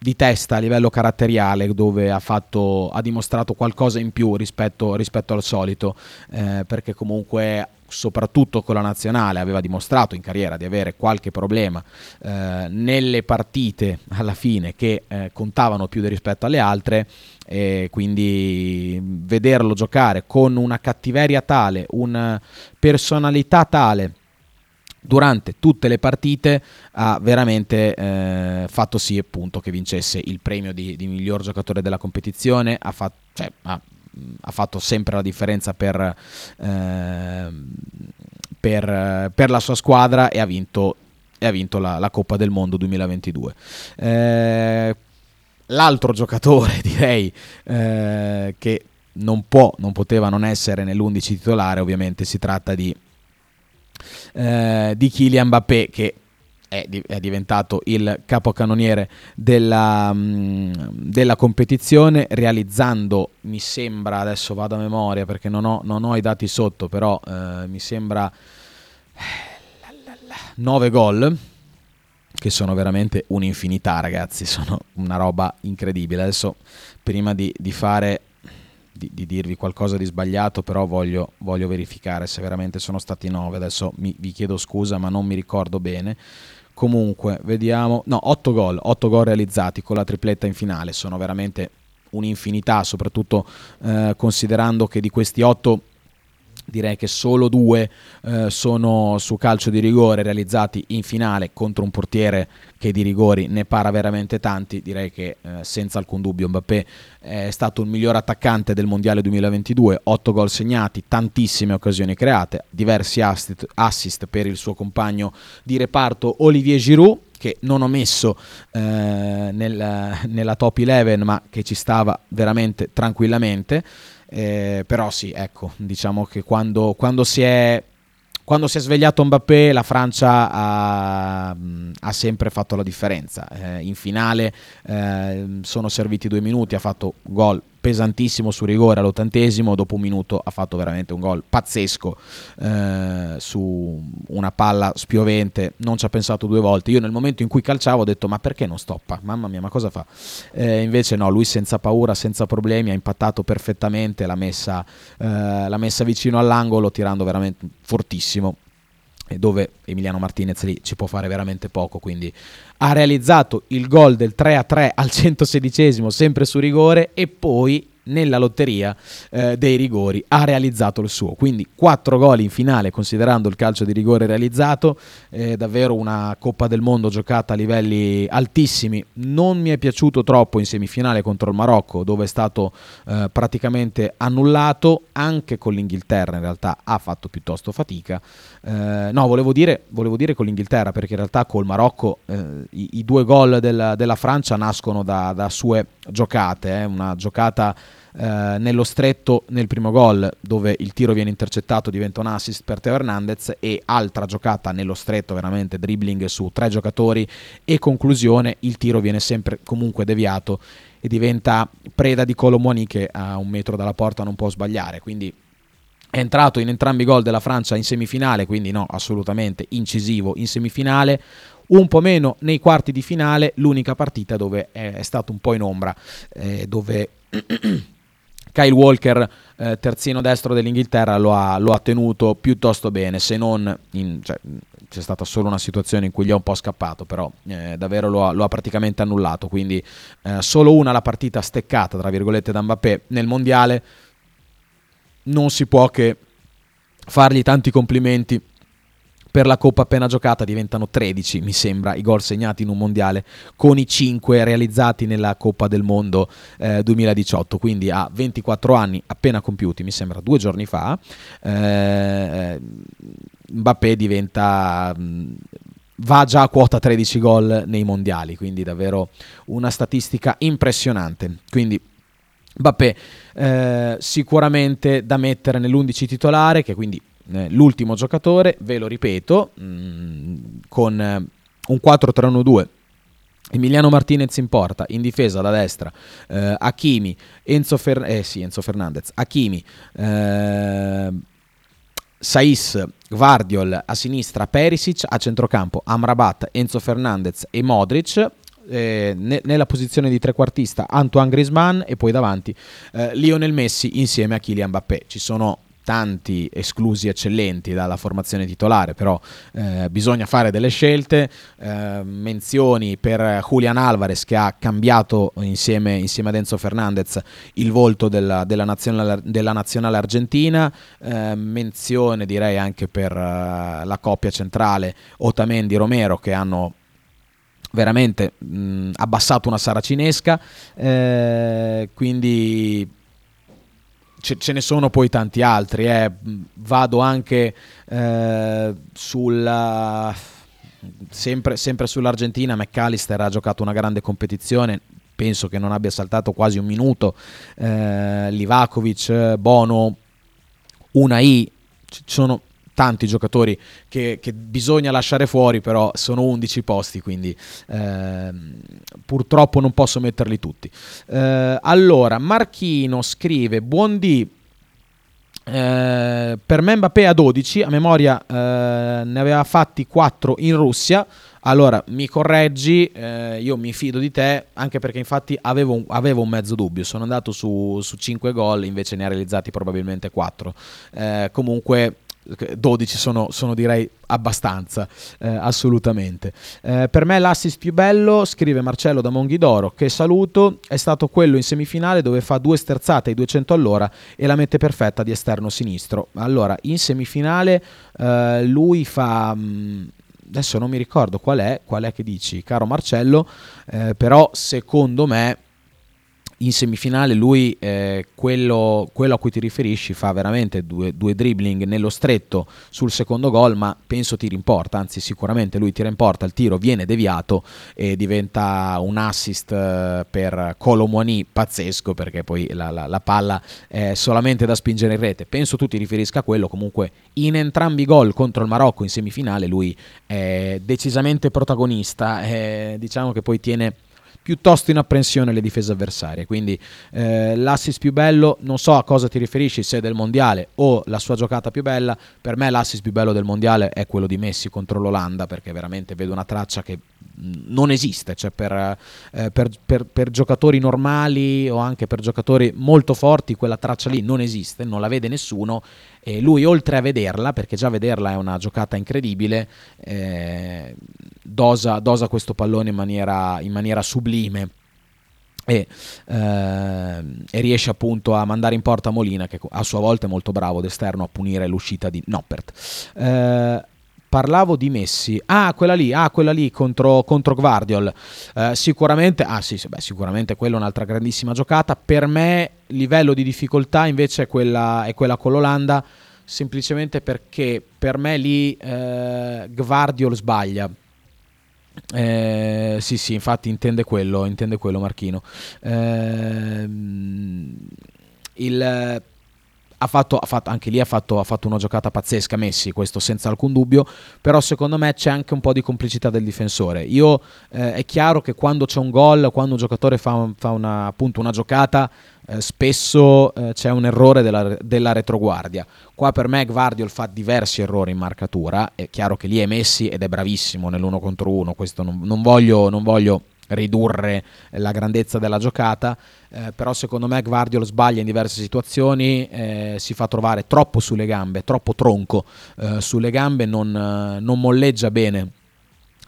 di testa a livello caratteriale dove ha, fatto, ha dimostrato qualcosa in più rispetto, rispetto al solito eh, perché comunque soprattutto con la nazionale aveva dimostrato in carriera di avere qualche problema eh, nelle partite alla fine che eh, contavano più rispetto alle altre e quindi vederlo giocare con una cattiveria tale, una personalità tale durante tutte le partite ha veramente eh, fatto sì appunto che vincesse il premio di, di miglior giocatore della competizione, ha, fatto, cioè, ha, ha fatto sempre la differenza per, eh, per, per, la sua squadra e ha vinto, e ha vinto la, la, Coppa del Mondo 2022. Eh, l'altro giocatore [LAUGHS] direi eh, che non può, non poteva non essere nell'11 titolare ovviamente si tratta di eh, di Kylian Mbappé che è, di, è, diventato il capocannoniere della, mh, mm, della, competizione, realizzando, mi sembra, adesso vado a memoria perché non ho, non ho i dati sotto, però eh, mi sembra 9 gol, che sono veramente un'infinità ragazzi, sono una roba incredibile. Adesso prima di, di fare di, di, dirvi qualcosa di sbagliato, però voglio, voglio verificare se veramente sono stati 9. Adesso mi, vi chiedo scusa, ma non mi ricordo bene. Comunque, vediamo. No, 8 gol, 8 gol realizzati con la tripletta in finale. Sono veramente un'infinità, soprattutto eh, considerando che di questi 8 direi che solo due eh, sono su calcio di rigore realizzati in finale contro un portiere che di rigori ne para veramente tanti. Direi che eh, senza alcun dubbio Mbappé è stato il miglior attaccante del Mondiale 2022, 8 gol segnati, tantissime occasioni create, diversi assist, assist per il suo compagno di reparto Olivier Giroud che non ho messo eh, nel, nella top 11 ma che ci stava veramente tranquillamente. Eh, però sì, ecco, diciamo che quando, quando, si è, quando, si è, svegliato Mbappé la Francia ha, ha sempre fatto la differenza. Eh, in finale eh, sono serviti due minuti, ha fatto gol pesantissimo su rigore all'ottantesimo, dopo un minuto ha fatto veramente un gol pazzesco eh, su una palla spiovente, non ci ha pensato due volte. Io nel momento in cui calciavo ho detto ma perché non stoppa? Mamma mia, ma cosa fa? Eh, invece no, lui senza paura, senza problemi, ha impattato perfettamente, l'ha messa, eh, l'ha messa vicino all'angolo tirando veramente fortissimo dove Emiliano Martinez lì ci può fare veramente poco, quindi ha realizzato il gol del 3-3 al 116 sempre su rigore e poi nella lotteria eh, dei rigori ha realizzato il suo. Quindi 4 gol in finale considerando il calcio di rigore realizzato, eh, davvero una Coppa del Mondo giocata a livelli altissimi. Non mi è piaciuto troppo in semifinale contro il Marocco dove è stato eh, praticamente annullato, anche con l'Inghilterra in realtà ha fatto piuttosto fatica. Eh, no, volevo dire, volevo dire, con l'Inghilterra perché in realtà col Marocco eh, i, i, due gol della, della Francia nascono da, da sue giocate, eh, una giocata eh, nello stretto nel primo gol dove il tiro viene intercettato diventa un assist per Teo Hernandez e altra giocata nello stretto veramente dribbling su tre giocatori e conclusione il tiro viene sempre comunque deviato e diventa preda di Colomoni che a un metro dalla porta non può sbagliare. Quindi è entrato in entrambi i gol della Francia in semifinale, quindi no, assolutamente incisivo in semifinale, un po' meno nei quarti di finale, l'unica partita dove è, stato un po' in ombra, eh, dove [CLEARS THROAT] Kyle Walker, eh, terzino destro dell'Inghilterra, lo ha, lo ha, tenuto piuttosto bene, se non in, cioè, c'è stata solo una situazione in cui gli è un po' scappato, però eh, davvero lo ha, lo ha, praticamente annullato, quindi eh, solo una la partita steccata, tra virgolette, da Mbappé nel mondiale, non si può che fargli tanti complimenti per la Coppa appena giocata diventano 13, mi sembra, i gol segnati in un mondiale, con i 5 realizzati nella Coppa del Mondo eh, 2018, quindi a 24 anni appena compiuti, mi sembra due giorni fa, eh, Mbappé diventa... Mh, va già a quota 13 gol nei mondiali, quindi davvero una statistica impressionante. Quindi Mbappé eh, sicuramente da mettere nell'11 titolare, che quindi eh, l'ultimo giocatore, ve lo ripeto, mh, mm, con eh, un 4-3-1-2 Emiliano Martinez in porta, in difesa da destra, eh, Hakimi, Enzo, Fer- eh, sì, Enzo Fernandez, Hakimi, eh, Saiz, Guardiol a sinistra, Perisic, a centrocampo Amrabat, Enzo Fernandez e Modric. Eh, ne- nella posizione di trequartista Antoine Griezmann e poi davanti eh, Lionel Messi insieme a Kylian Mbappé. Ci sono tanti esclusi eccellenti dalla formazione titolare, però eh, bisogna fare delle scelte. Eh, menzioni per Julian Alvarez che ha cambiato insieme, insieme ad Enzo Fernandez il volto della, della nazionale, della nazionale argentina. Eh, menzione direi anche per eh, la coppia centrale Otamendi-Romero che hanno veramente mh, abbassato una saracinesca. Eh, quindi ce, ce ne sono poi tanti altri. eh. Vado anche eh, sulla. Sempre, sempre sull'Argentina, McAllister ha giocato una grande competizione. Penso che non abbia saltato quasi un minuto. Eh, Livakovic, Bono, Unai, ci sono tanti giocatori che, che bisogna lasciare fuori, però sono 11 posti, quindi ehm, purtroppo non posso metterli tutti. Eh, allora, Marchino scrive, buon dì, eh, per me Mbappé a 12, a memoria eh, ne aveva fatti 4 in Russia. Allora mi correggi, eh, io mi fido di te, anche perché infatti avevo un, avevo un mezzo dubbio. Sono andato su, su 5 gol, invece ne ha realizzati probabilmente 4. Eh, comunque 12 sono, sono, direi abbastanza, eh, assolutamente. Eh, per me l'assist più bello, scrive Marcello da Monghidoro, che saluto, è stato quello in semifinale dove fa due sterzate ai 200 all'ora e la mette perfetta di esterno sinistro. Allora, in semifinale eh, lui fa... Mh, adesso non mi ricordo qual è, qual è che dici, caro Marcello, eh, però secondo me in semifinale lui eh, quello, quello, a cui ti riferisci fa veramente due, due, dribbling nello stretto sul secondo gol ma penso tiri in porta anzi sicuramente lui tira in porta il tiro viene deviato e diventa un assist eh, per Colomwani pazzesco perché poi la, la, la, palla è solamente da spingere in rete. Penso tu ti riferisca a quello comunque in entrambi i gol contro il Marocco in semifinale lui è decisamente protagonista eh, diciamo che poi tiene piuttosto in apprensione le difese avversarie. Quindi eh, l'assist più bello, non so a cosa ti riferisci, se del mondiale o la sua giocata più bella. Per me l'assist più bello del mondiale è quello di Messi contro l'Olanda, perché veramente vedo una traccia che non esiste, cioè per, eh, per, per, per, giocatori normali o anche per giocatori molto forti quella traccia lì non esiste, non la vede nessuno e lui oltre a vederla, perché già vederla è una giocata incredibile, eh, dosa, dosa, questo pallone in maniera, in maniera sublime. E, eh, e, riesce appunto a mandare in porta Molina che a sua volta è molto bravo d'esterno a punire l'uscita di Noppert eh, parlavo di Messi. Ah, quella lì, ah, quella lì contro, contro Guardiol. Eh, sicuramente, ah sì, beh, sicuramente quella è un'altra grandissima giocata. Per me, livello di difficoltà invece è quella, è quella con l'Olanda, semplicemente perché per me lì eh, Guardiol sbaglia. Eh, sì, sì, infatti intende quello, intende quello Marchino. Eh, il ha fatto, ha fatto, anche lì ha fatto, ha fatto, una giocata pazzesca Messi, questo senza alcun dubbio, però secondo me c'è anche un po' di complicità del difensore. Io eh, è chiaro che quando c'è un gol, quando un giocatore fa, fa una, appunto una giocata, eh, spesso eh, c'è un errore della, della, retroguardia. Qua per me Guardiol fa diversi errori in marcatura, è chiaro che lì è Messi ed è bravissimo nell'uno contro uno, questo non, non voglio... Non voglio ridurre la grandezza della giocata, eh, però secondo me Guardiol sbaglia in diverse situazioni, eh, si fa trovare troppo sulle gambe, troppo tronco eh, sulle gambe, non, eh, non molleggia bene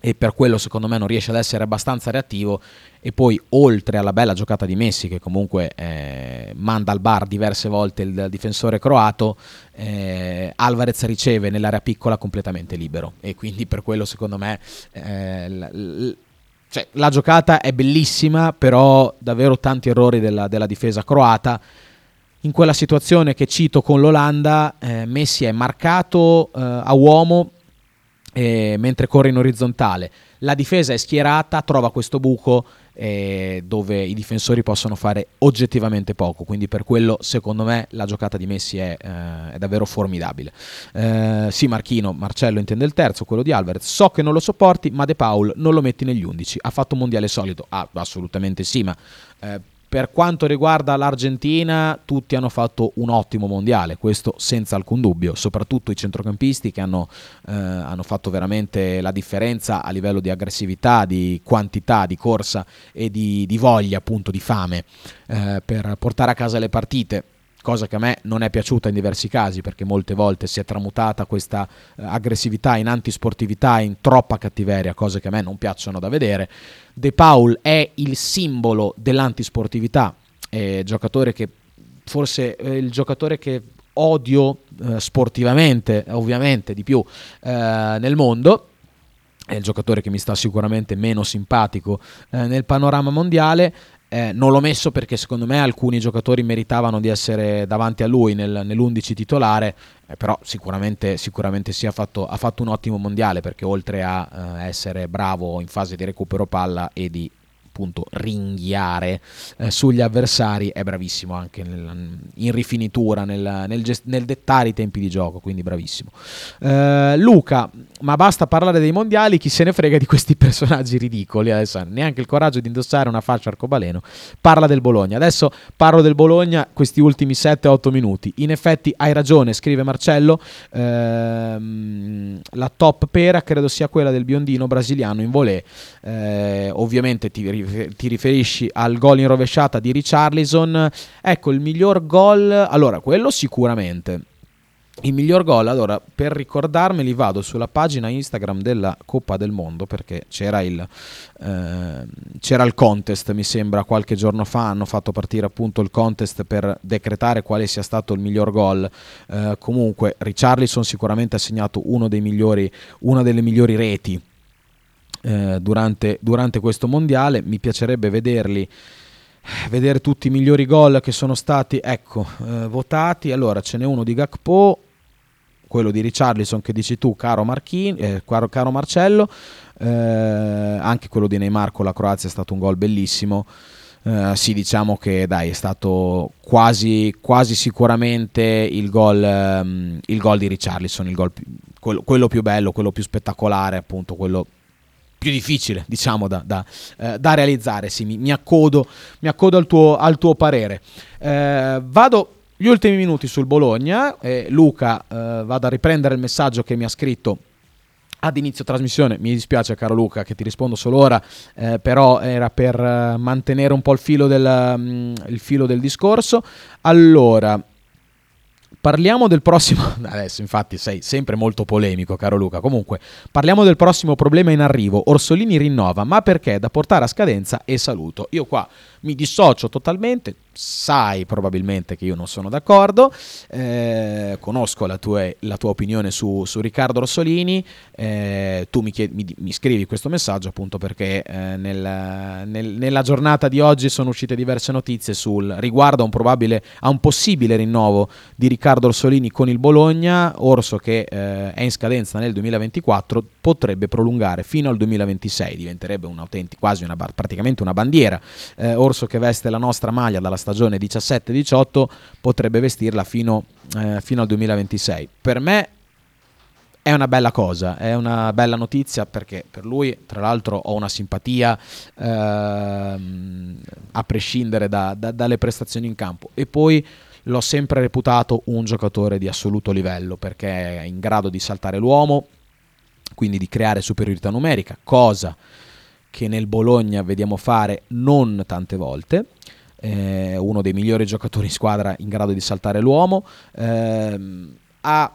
e per quello secondo me non riesce ad essere abbastanza reattivo e poi oltre alla bella giocata di Messi che comunque eh, manda al bar diverse volte il difensore croato eh, Alvarez riceve nell'area piccola completamente libero e quindi per quello secondo me eh, l- cioè, la giocata è bellissima, però davvero tanti errori della, della difesa croata. In quella situazione che cito con l'Olanda, eh, Messi è marcato eh, a uomo eh, mentre corre in orizzontale. La difesa è schierata, trova questo buco eh, dove i difensori possono fare oggettivamente poco, quindi per quello secondo me la giocata di Messi è, eh, è davvero formidabile. Eh, sì Marchino, Marcello intende il terzo, quello di Alvarez, so che non lo sopporti, ma De Paul non lo metti negli 11, ha fatto un mondiale solito, ah, assolutamente sì, ma eh, per quanto riguarda l'Argentina, tutti hanno fatto un ottimo mondiale, questo senza alcun dubbio, soprattutto i centrocampisti che hanno, eh, hanno, fatto veramente la differenza a livello di aggressività, di quantità, di corsa e di, di voglia, appunto, di fame eh, per portare a casa le partite cosa che a me non è piaciuta in diversi casi perché molte volte si è tramutata questa eh, aggressività in antisportività, in troppa cattiveria, cose che a me non piacciono da vedere. De Paul è il simbolo dell'antisportività, è giocatore che forse è il giocatore che odio eh, sportivamente, ovviamente di più eh, nel mondo è il giocatore che mi sta sicuramente meno simpatico eh, nel panorama mondiale. Eh, non l'ho messo perché secondo me alcuni giocatori meritavano di essere davanti a lui nel, nell'11 titolare, eh, però sicuramente, sicuramente sì, ha, fatto, ha, fatto, un ottimo mondiale perché oltre a eh, essere bravo in fase di recupero palla e di appunto ringhiare eh, sugli avversari, è bravissimo anche nel, in rifinitura, nel, nel, gest- nel, dettare i tempi di gioco, quindi bravissimo. Eh, Luca, ma basta parlare dei mondiali, chi se ne frega di questi [LAUGHS] personaggi ridicoli, adesso neanche il coraggio di indossare una faccia arcobaleno, parla del Bologna. Adesso parlo del Bologna questi ultimi 7-8 minuti. In effetti hai ragione, scrive Marcello, ehm, la top pera credo sia quella del biondino brasiliano in volée. Eh, ovviamente ti ti riferisci al gol in rovesciata di Richarlison, ecco il miglior gol, allora quello sicuramente. Il miglior gol, allora per ricordarmeli vado sulla pagina Instagram della Coppa del Mondo perché c'era il, eh, c'era il contest, mi sembra qualche giorno fa hanno fatto partire appunto il contest per decretare quale sia stato il miglior gol. Eh, comunque Richarlison sicuramente ha segnato uno migliori, una delle migliori reti eh, durante, durante questo mondiale. Mi piacerebbe vederli vedere tutti i migliori gol che sono stati ecco, eh, votati. Allora, ce n'è uno di Gakpo, quello di Richarlison che dici tu, caro, Marchini, eh, caro, caro Marcello, eh, anche quello di Neymar con la Croazia è stato un gol bellissimo. Uh, sì, diciamo che dai, è stato quasi, quasi sicuramente il gol, um, il gol di Richarlison, il gol più, quello, quello, più bello, quello più spettacolare, appunto, quello più difficile, diciamo, da, da, eh, da realizzare. Sì, mi, mi, accodo, mi accodo al, tuo, al tuo parere. Eh, vado gli ultimi minuti sul Bologna. Eh, Luca, vado a riprendere il messaggio che mi ha scritto ad inizio trasmissione. Mi dispiace, caro Luca, che ti rispondo solo ora, eh, però era per eh, mantenere un po' il filo del, um, il filo del discorso. Allora, Parliamo del prossimo. [LAUGHS] Adesso, infatti, sei sempre molto polemico, caro Luca. Comunque, parliamo del prossimo problema in arrivo. Orsolini rinnova, ma perché? Da portare a scadenza e saluto. Io qua mi dissocio totalmente sai probabilmente che io non sono d'accordo, eh, conosco la tua, la tua, opinione su, su Riccardo Rossolini, eh, tu mi, chiedi, mi, mi, scrivi questo messaggio appunto perché eh, nel, nel, nella giornata di oggi sono uscite diverse notizie sul riguardo a un, probabile, a un possibile rinnovo di Riccardo Orsolini con il Bologna, Orso che eh, è in scadenza nel 2024 potrebbe prolungare fino al 2026, diventerebbe un quasi una, praticamente una bandiera, eh, Orso che veste la nostra maglia dalla stagione 17-18 potrebbe vestirla fino, eh, fino al 2026. Per me è una bella cosa, è una bella notizia perché per lui, tra l'altro, ho una simpatia ehm, a prescindere da, da, dalle prestazioni in campo. E poi l'ho sempre reputato un giocatore di assoluto livello perché è in grado di saltare l'uomo, quindi di creare superiorità numerica, cosa che nel Bologna vediamo fare non tante volte eh, uno dei migliori giocatori in squadra in grado di saltare l'uomo, eh, ha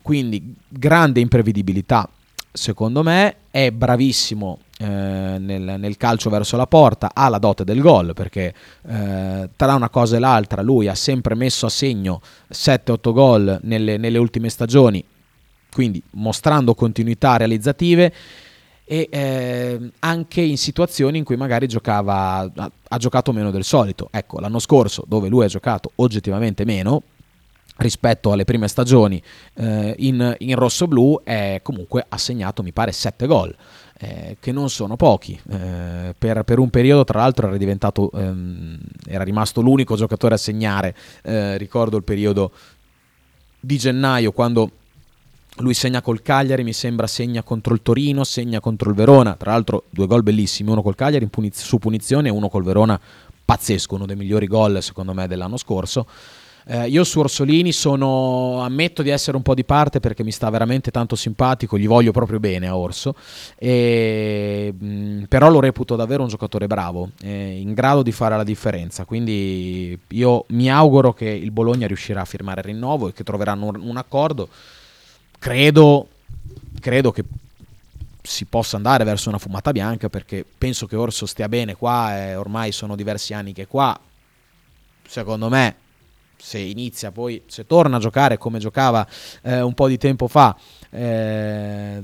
quindi grande imprevedibilità secondo me, è bravissimo eh, nel, nel, calcio verso la porta, ha la dote del gol perché eh, tra una cosa e l'altra lui ha sempre messo a segno 7-8 gol nelle, nelle ultime stagioni, quindi mostrando continuità realizzative e eh, anche in situazioni in cui magari giocava, ha, giocato meno del solito. Ecco, l'anno scorso dove lui ha giocato oggettivamente meno, rispetto alle prime stagioni eh, in, in rosso-blu è comunque ha segnato mi pare 7 gol eh, che non sono pochi eh, per, per, un periodo tra l'altro era diventato ehm, era rimasto l'unico giocatore a segnare eh, ricordo il periodo di gennaio quando lui segna col Cagliari, mi sembra segna contro il Torino, segna contro il Verona, tra l'altro due gol bellissimi, uno col Cagliari puniz- su punizione e uno col Verona pazzesco, uno dei migliori gol secondo me dell'anno scorso. Eh, io su Orsolini sono, ammetto di essere un po' di parte perché mi sta veramente tanto simpatico, gli voglio proprio bene a Orso, e, mh, però lo reputo davvero un giocatore bravo, eh, in grado di fare la differenza, quindi io mi auguro che il Bologna riuscirà a firmare il rinnovo e che troveranno un, un accordo. Credo, credo che si possa andare verso una fumata bianca perché penso che Orso stia bene qua e ormai sono diversi anni che è qua. Secondo me se inizia poi, se torna a giocare come giocava eh, un po' di tempo fa, eh,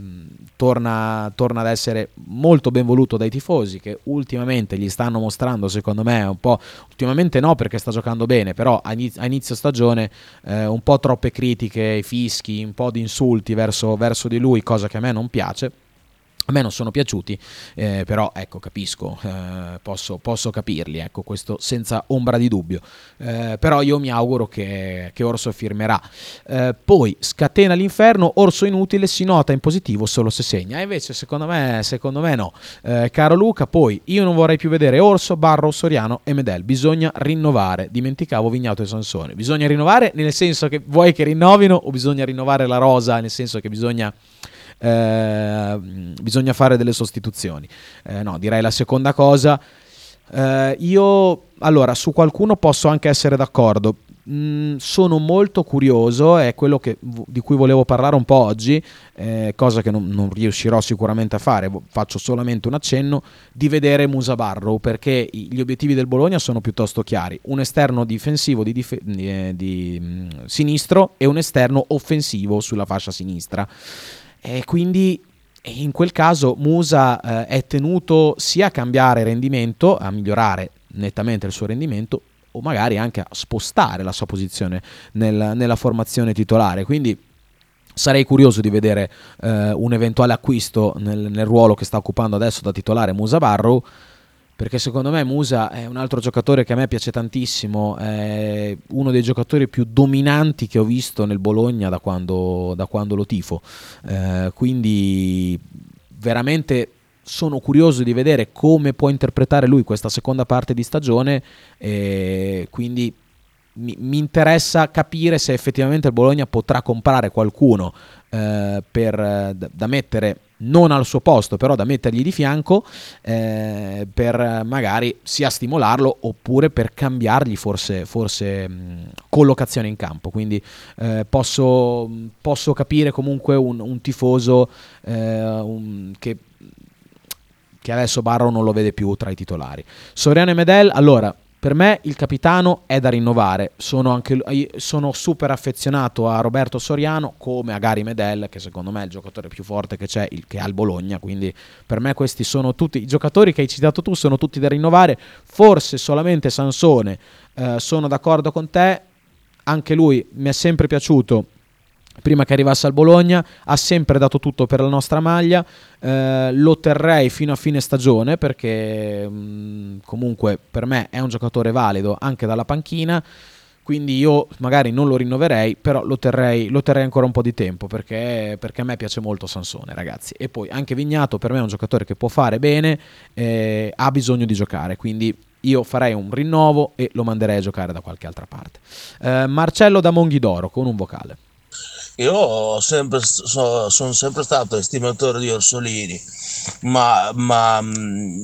torna, torna, ad essere molto ben voluto dai tifosi che ultimamente gli stanno mostrando, secondo me, un po', ultimamente no perché sta giocando bene, però a inizio, a inizio stagione eh, un po' troppe critiche, fischi, un po' di insulti verso, verso di lui, cosa che a me non piace a me non sono piaciuti, eh, però ecco, capisco, eh, posso, posso, capirli, ecco, questo senza ombra di dubbio. Eh, però io mi auguro che, che Orso firmerà. Eh, poi scatena l'inferno, Orso inutile, si nota in positivo solo se segna. E invece secondo me, secondo me no. Eh, caro Luca, poi io non vorrei più vedere Orso, Barro, Soriano e Medel. Bisogna rinnovare. Dimenticavo Vignato e Sansone. Bisogna rinnovare nel senso che vuoi che rinnovino o bisogna rinnovare la rosa nel senso che bisogna eh, bisogna fare delle sostituzioni. Eh, no, direi la seconda cosa. Eh, io allora su qualcuno posso anche essere d'accordo. Mm, sono molto curioso, è quello che, di cui volevo parlare un po' oggi, eh, cosa che non, non, riuscirò sicuramente a fare, faccio solamente un accenno, di vedere Musa Barrow perché gli obiettivi del Bologna sono piuttosto chiari, un esterno difensivo di, dif- di, eh, di mh, mm, sinistro e un esterno offensivo sulla fascia sinistra. E quindi in quel caso Musa eh, è tenuto sia a cambiare rendimento, a migliorare nettamente il suo rendimento, o magari anche a spostare la sua posizione nel, nella formazione titolare. Quindi sarei curioso di vedere eh, un eventuale acquisto nel, nel, ruolo che sta occupando adesso da titolare Musa Barrow perché secondo me Musa è un altro giocatore che a me piace tantissimo, è uno dei giocatori più dominanti che ho visto nel Bologna da quando, da quando lo tifo, eh, quindi veramente sono curioso di vedere come può interpretare lui questa seconda parte di stagione, e quindi mi, mi interessa capire se effettivamente il Bologna potrà comprare qualcuno eh, per, da, da mettere non al suo posto, però da mettergli di fianco eh, per magari sia stimolarlo oppure per cambiargli forse, forse mh, collocazione in campo. Quindi eh, posso, posso, capire comunque un, un tifoso eh, un, che, che adesso Barro non lo vede più tra i titolari. Soriano e Medel, allora per me il capitano è da rinnovare, sono, anche, sono, super affezionato a Roberto Soriano come a Gary Medel che secondo me è il giocatore più forte che c'è, il, che ha il Bologna, quindi per me questi sono tutti, i giocatori che hai citato tu sono tutti da rinnovare, forse solamente Sansone, eh, sono d'accordo con te, anche lui mi è sempre piaciuto prima che arrivasse al Bologna, ha sempre dato tutto per la nostra maglia, eh, lo terrei fino a fine stagione perché mh, mm, comunque per me è un giocatore valido anche dalla panchina, quindi io magari non lo rinnoverei, però lo terrei, lo terrei ancora un po' di tempo perché, perché, a me piace molto Sansone ragazzi. E poi anche Vignato per me è un giocatore che può fare bene, eh, ha bisogno di giocare, quindi io farei un rinnovo e lo manderei a giocare da qualche altra parte. Eh, Marcello da Monghidoro con un vocale. Io sempre, so, sono sempre stato estimatore di Orsolini, ma, ma mm,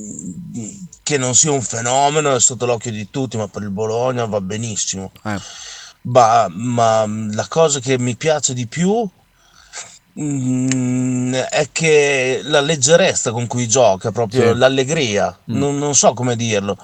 che non sia un fenomeno è sotto l'occhio di tutti, ma per il Bologna va benissimo. Eh. Ma, ma, mm, la cosa che mi piace di più mm, è che la leggerezza con cui gioca, proprio sì. l'allegria, mm. non, non, so come dirlo.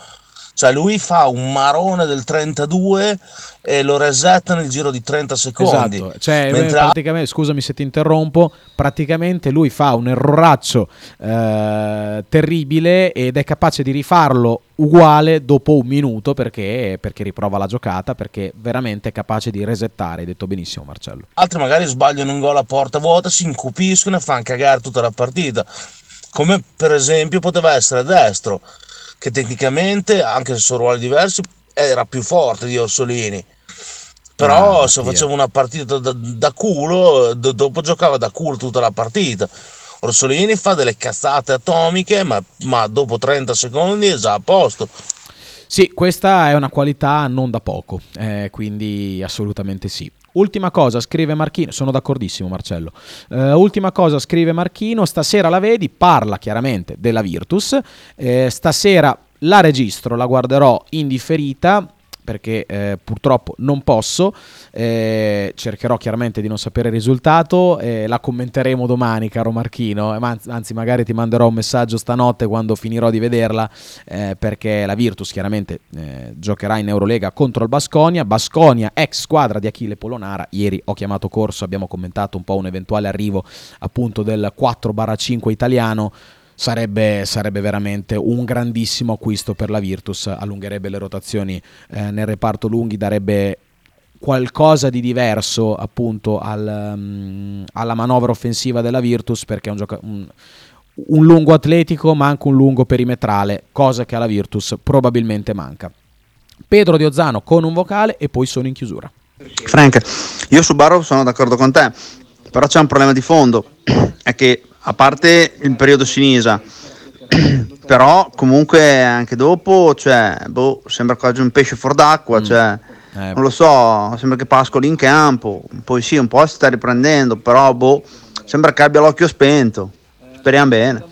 Cioè lui fa un marone del 32 e lo resetta nel giro di 30 secondi. Esatto, cioè, eh, Mentre scusami se ti interrompo, praticamente lui fa un erroraccio eh, terribile ed è capace di rifarlo uguale dopo un minuto perché, perché riprova la giocata, perché veramente è capace di resettare, hai detto benissimo Marcello. altri magari sbagliano un gol a porta vuota, si incupiscono e fanno cagare tutta la partita. Come per esempio poteva essere destro, che tecnicamente, anche se sono ruoli diversi, era più forte di Orsolini. Però Ah, se faceva una partita da, da culo, do- dopo giocava da culo tutta la partita. Orsolini fa delle cazzate atomiche, ma, ma dopo 30 secondi è già a posto. Sì, questa è una qualità non da poco, eh, quindi assolutamente sì. Ultima cosa, scrive Marchino, sono d'accordissimo Marcello. Eh, ultima cosa, scrive Marchino, stasera la vedi, parla chiaramente della Virtus, eh, stasera la registro, la guarderò in differita perché eh, purtroppo non posso, eh, cercherò chiaramente di non sapere il risultato, eh, la commenteremo domani caro Marchino, eh, anzi magari ti manderò un messaggio stanotte quando finirò di vederla eh, perché la Virtus chiaramente eh, giocherà in Eurolega contro il Basconia, Basconia ex squadra di Achille Polonara, ieri ho chiamato corso, abbiamo commentato un po' un eventuale arrivo appunto del 4-5 italiano, sarebbe, sarebbe veramente un grandissimo acquisto per la Virtus, allungherebbe le rotazioni eh, nel reparto lunghi, darebbe qualcosa di diverso appunto al, mm, alla manovra offensiva della Virtus perché è un, gioca- un- un lungo atletico ma anche un lungo perimetrale, cosa che alla Virtus probabilmente manca. Pedro Di Ozzano con un vocale e poi sono in chiusura. Frank, io su Barrow sono d'accordo con te, però c'è un problema di fondo, [CLEARS THROAT] è che a parte il periodo Sinisa, [CLEARS THROAT] però comunque anche dopo, cioè, boh, sembra quasi un pesce fuor d'acqua, cioè, Eh, non lo so, sembra che pascoli in campo, poi sì, un po' si sta riprendendo, però boh, sembra che abbia l'occhio spento, speriamo bene.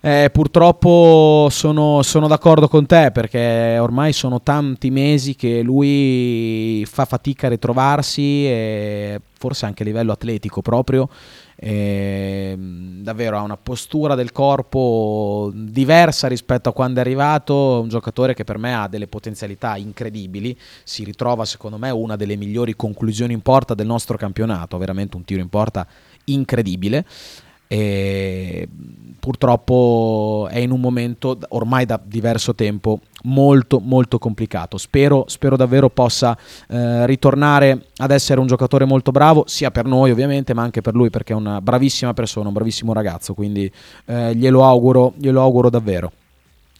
Eh, purtroppo sono, sono d'accordo con te perché ormai sono tanti mesi che lui fa fatica a ritrovarsi e forse anche a livello atletico proprio. E, mh, davvero ha una postura del corpo diversa rispetto a quando è arrivato. Un giocatore che per me ha delle potenzialità incredibili. Si ritrova, secondo me, una delle migliori conclusioni in porta del nostro campionato. Veramente un tiro in porta incredibile e purtroppo è in un momento ormai da diverso tempo molto molto complicato. Spero, spero davvero possa eh, ritornare ad essere un giocatore molto bravo sia per noi ovviamente ma anche per lui perché è una bravissima persona un bravissimo ragazzo quindi eh, glielo auguro glielo auguro davvero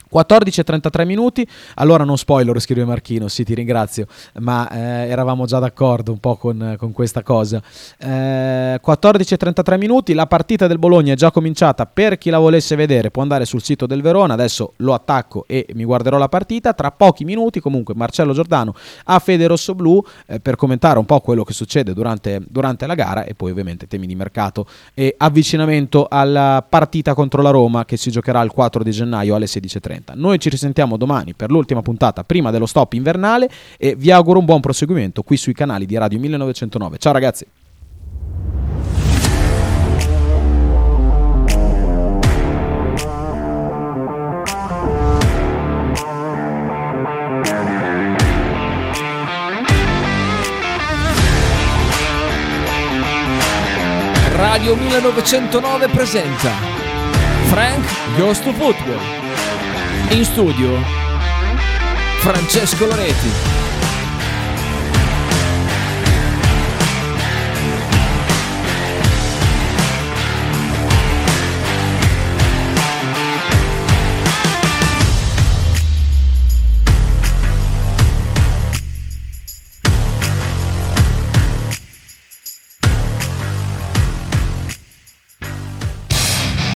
14 e 33 minuti, allora non spoiler, scrive Marchino, sì ti ringrazio, ma eh, eravamo già d'accordo un po' con, con questa cosa. Eh, 14 e 33 minuti, la partita del Bologna è già cominciata, per chi la volesse vedere può andare sul sito del Verona, adesso lo attacco e mi guarderò la partita, tra pochi minuti comunque Marcello Giordano a Fede Rosso Blu eh, per commentare un po' quello che succede durante, durante la gara e poi ovviamente temi di mercato e avvicinamento alla partita contro la Roma che si giocherà il 4 di gennaio alle 16.30. Noi ci risentiamo domani per l'ultima puntata prima dello stop invernale e vi auguro un buon proseguimento qui sui canali di Radio 1909. Ciao ragazzi! Radio 1909 presenta Frank Goes to Football. In studio Francesco Loreti.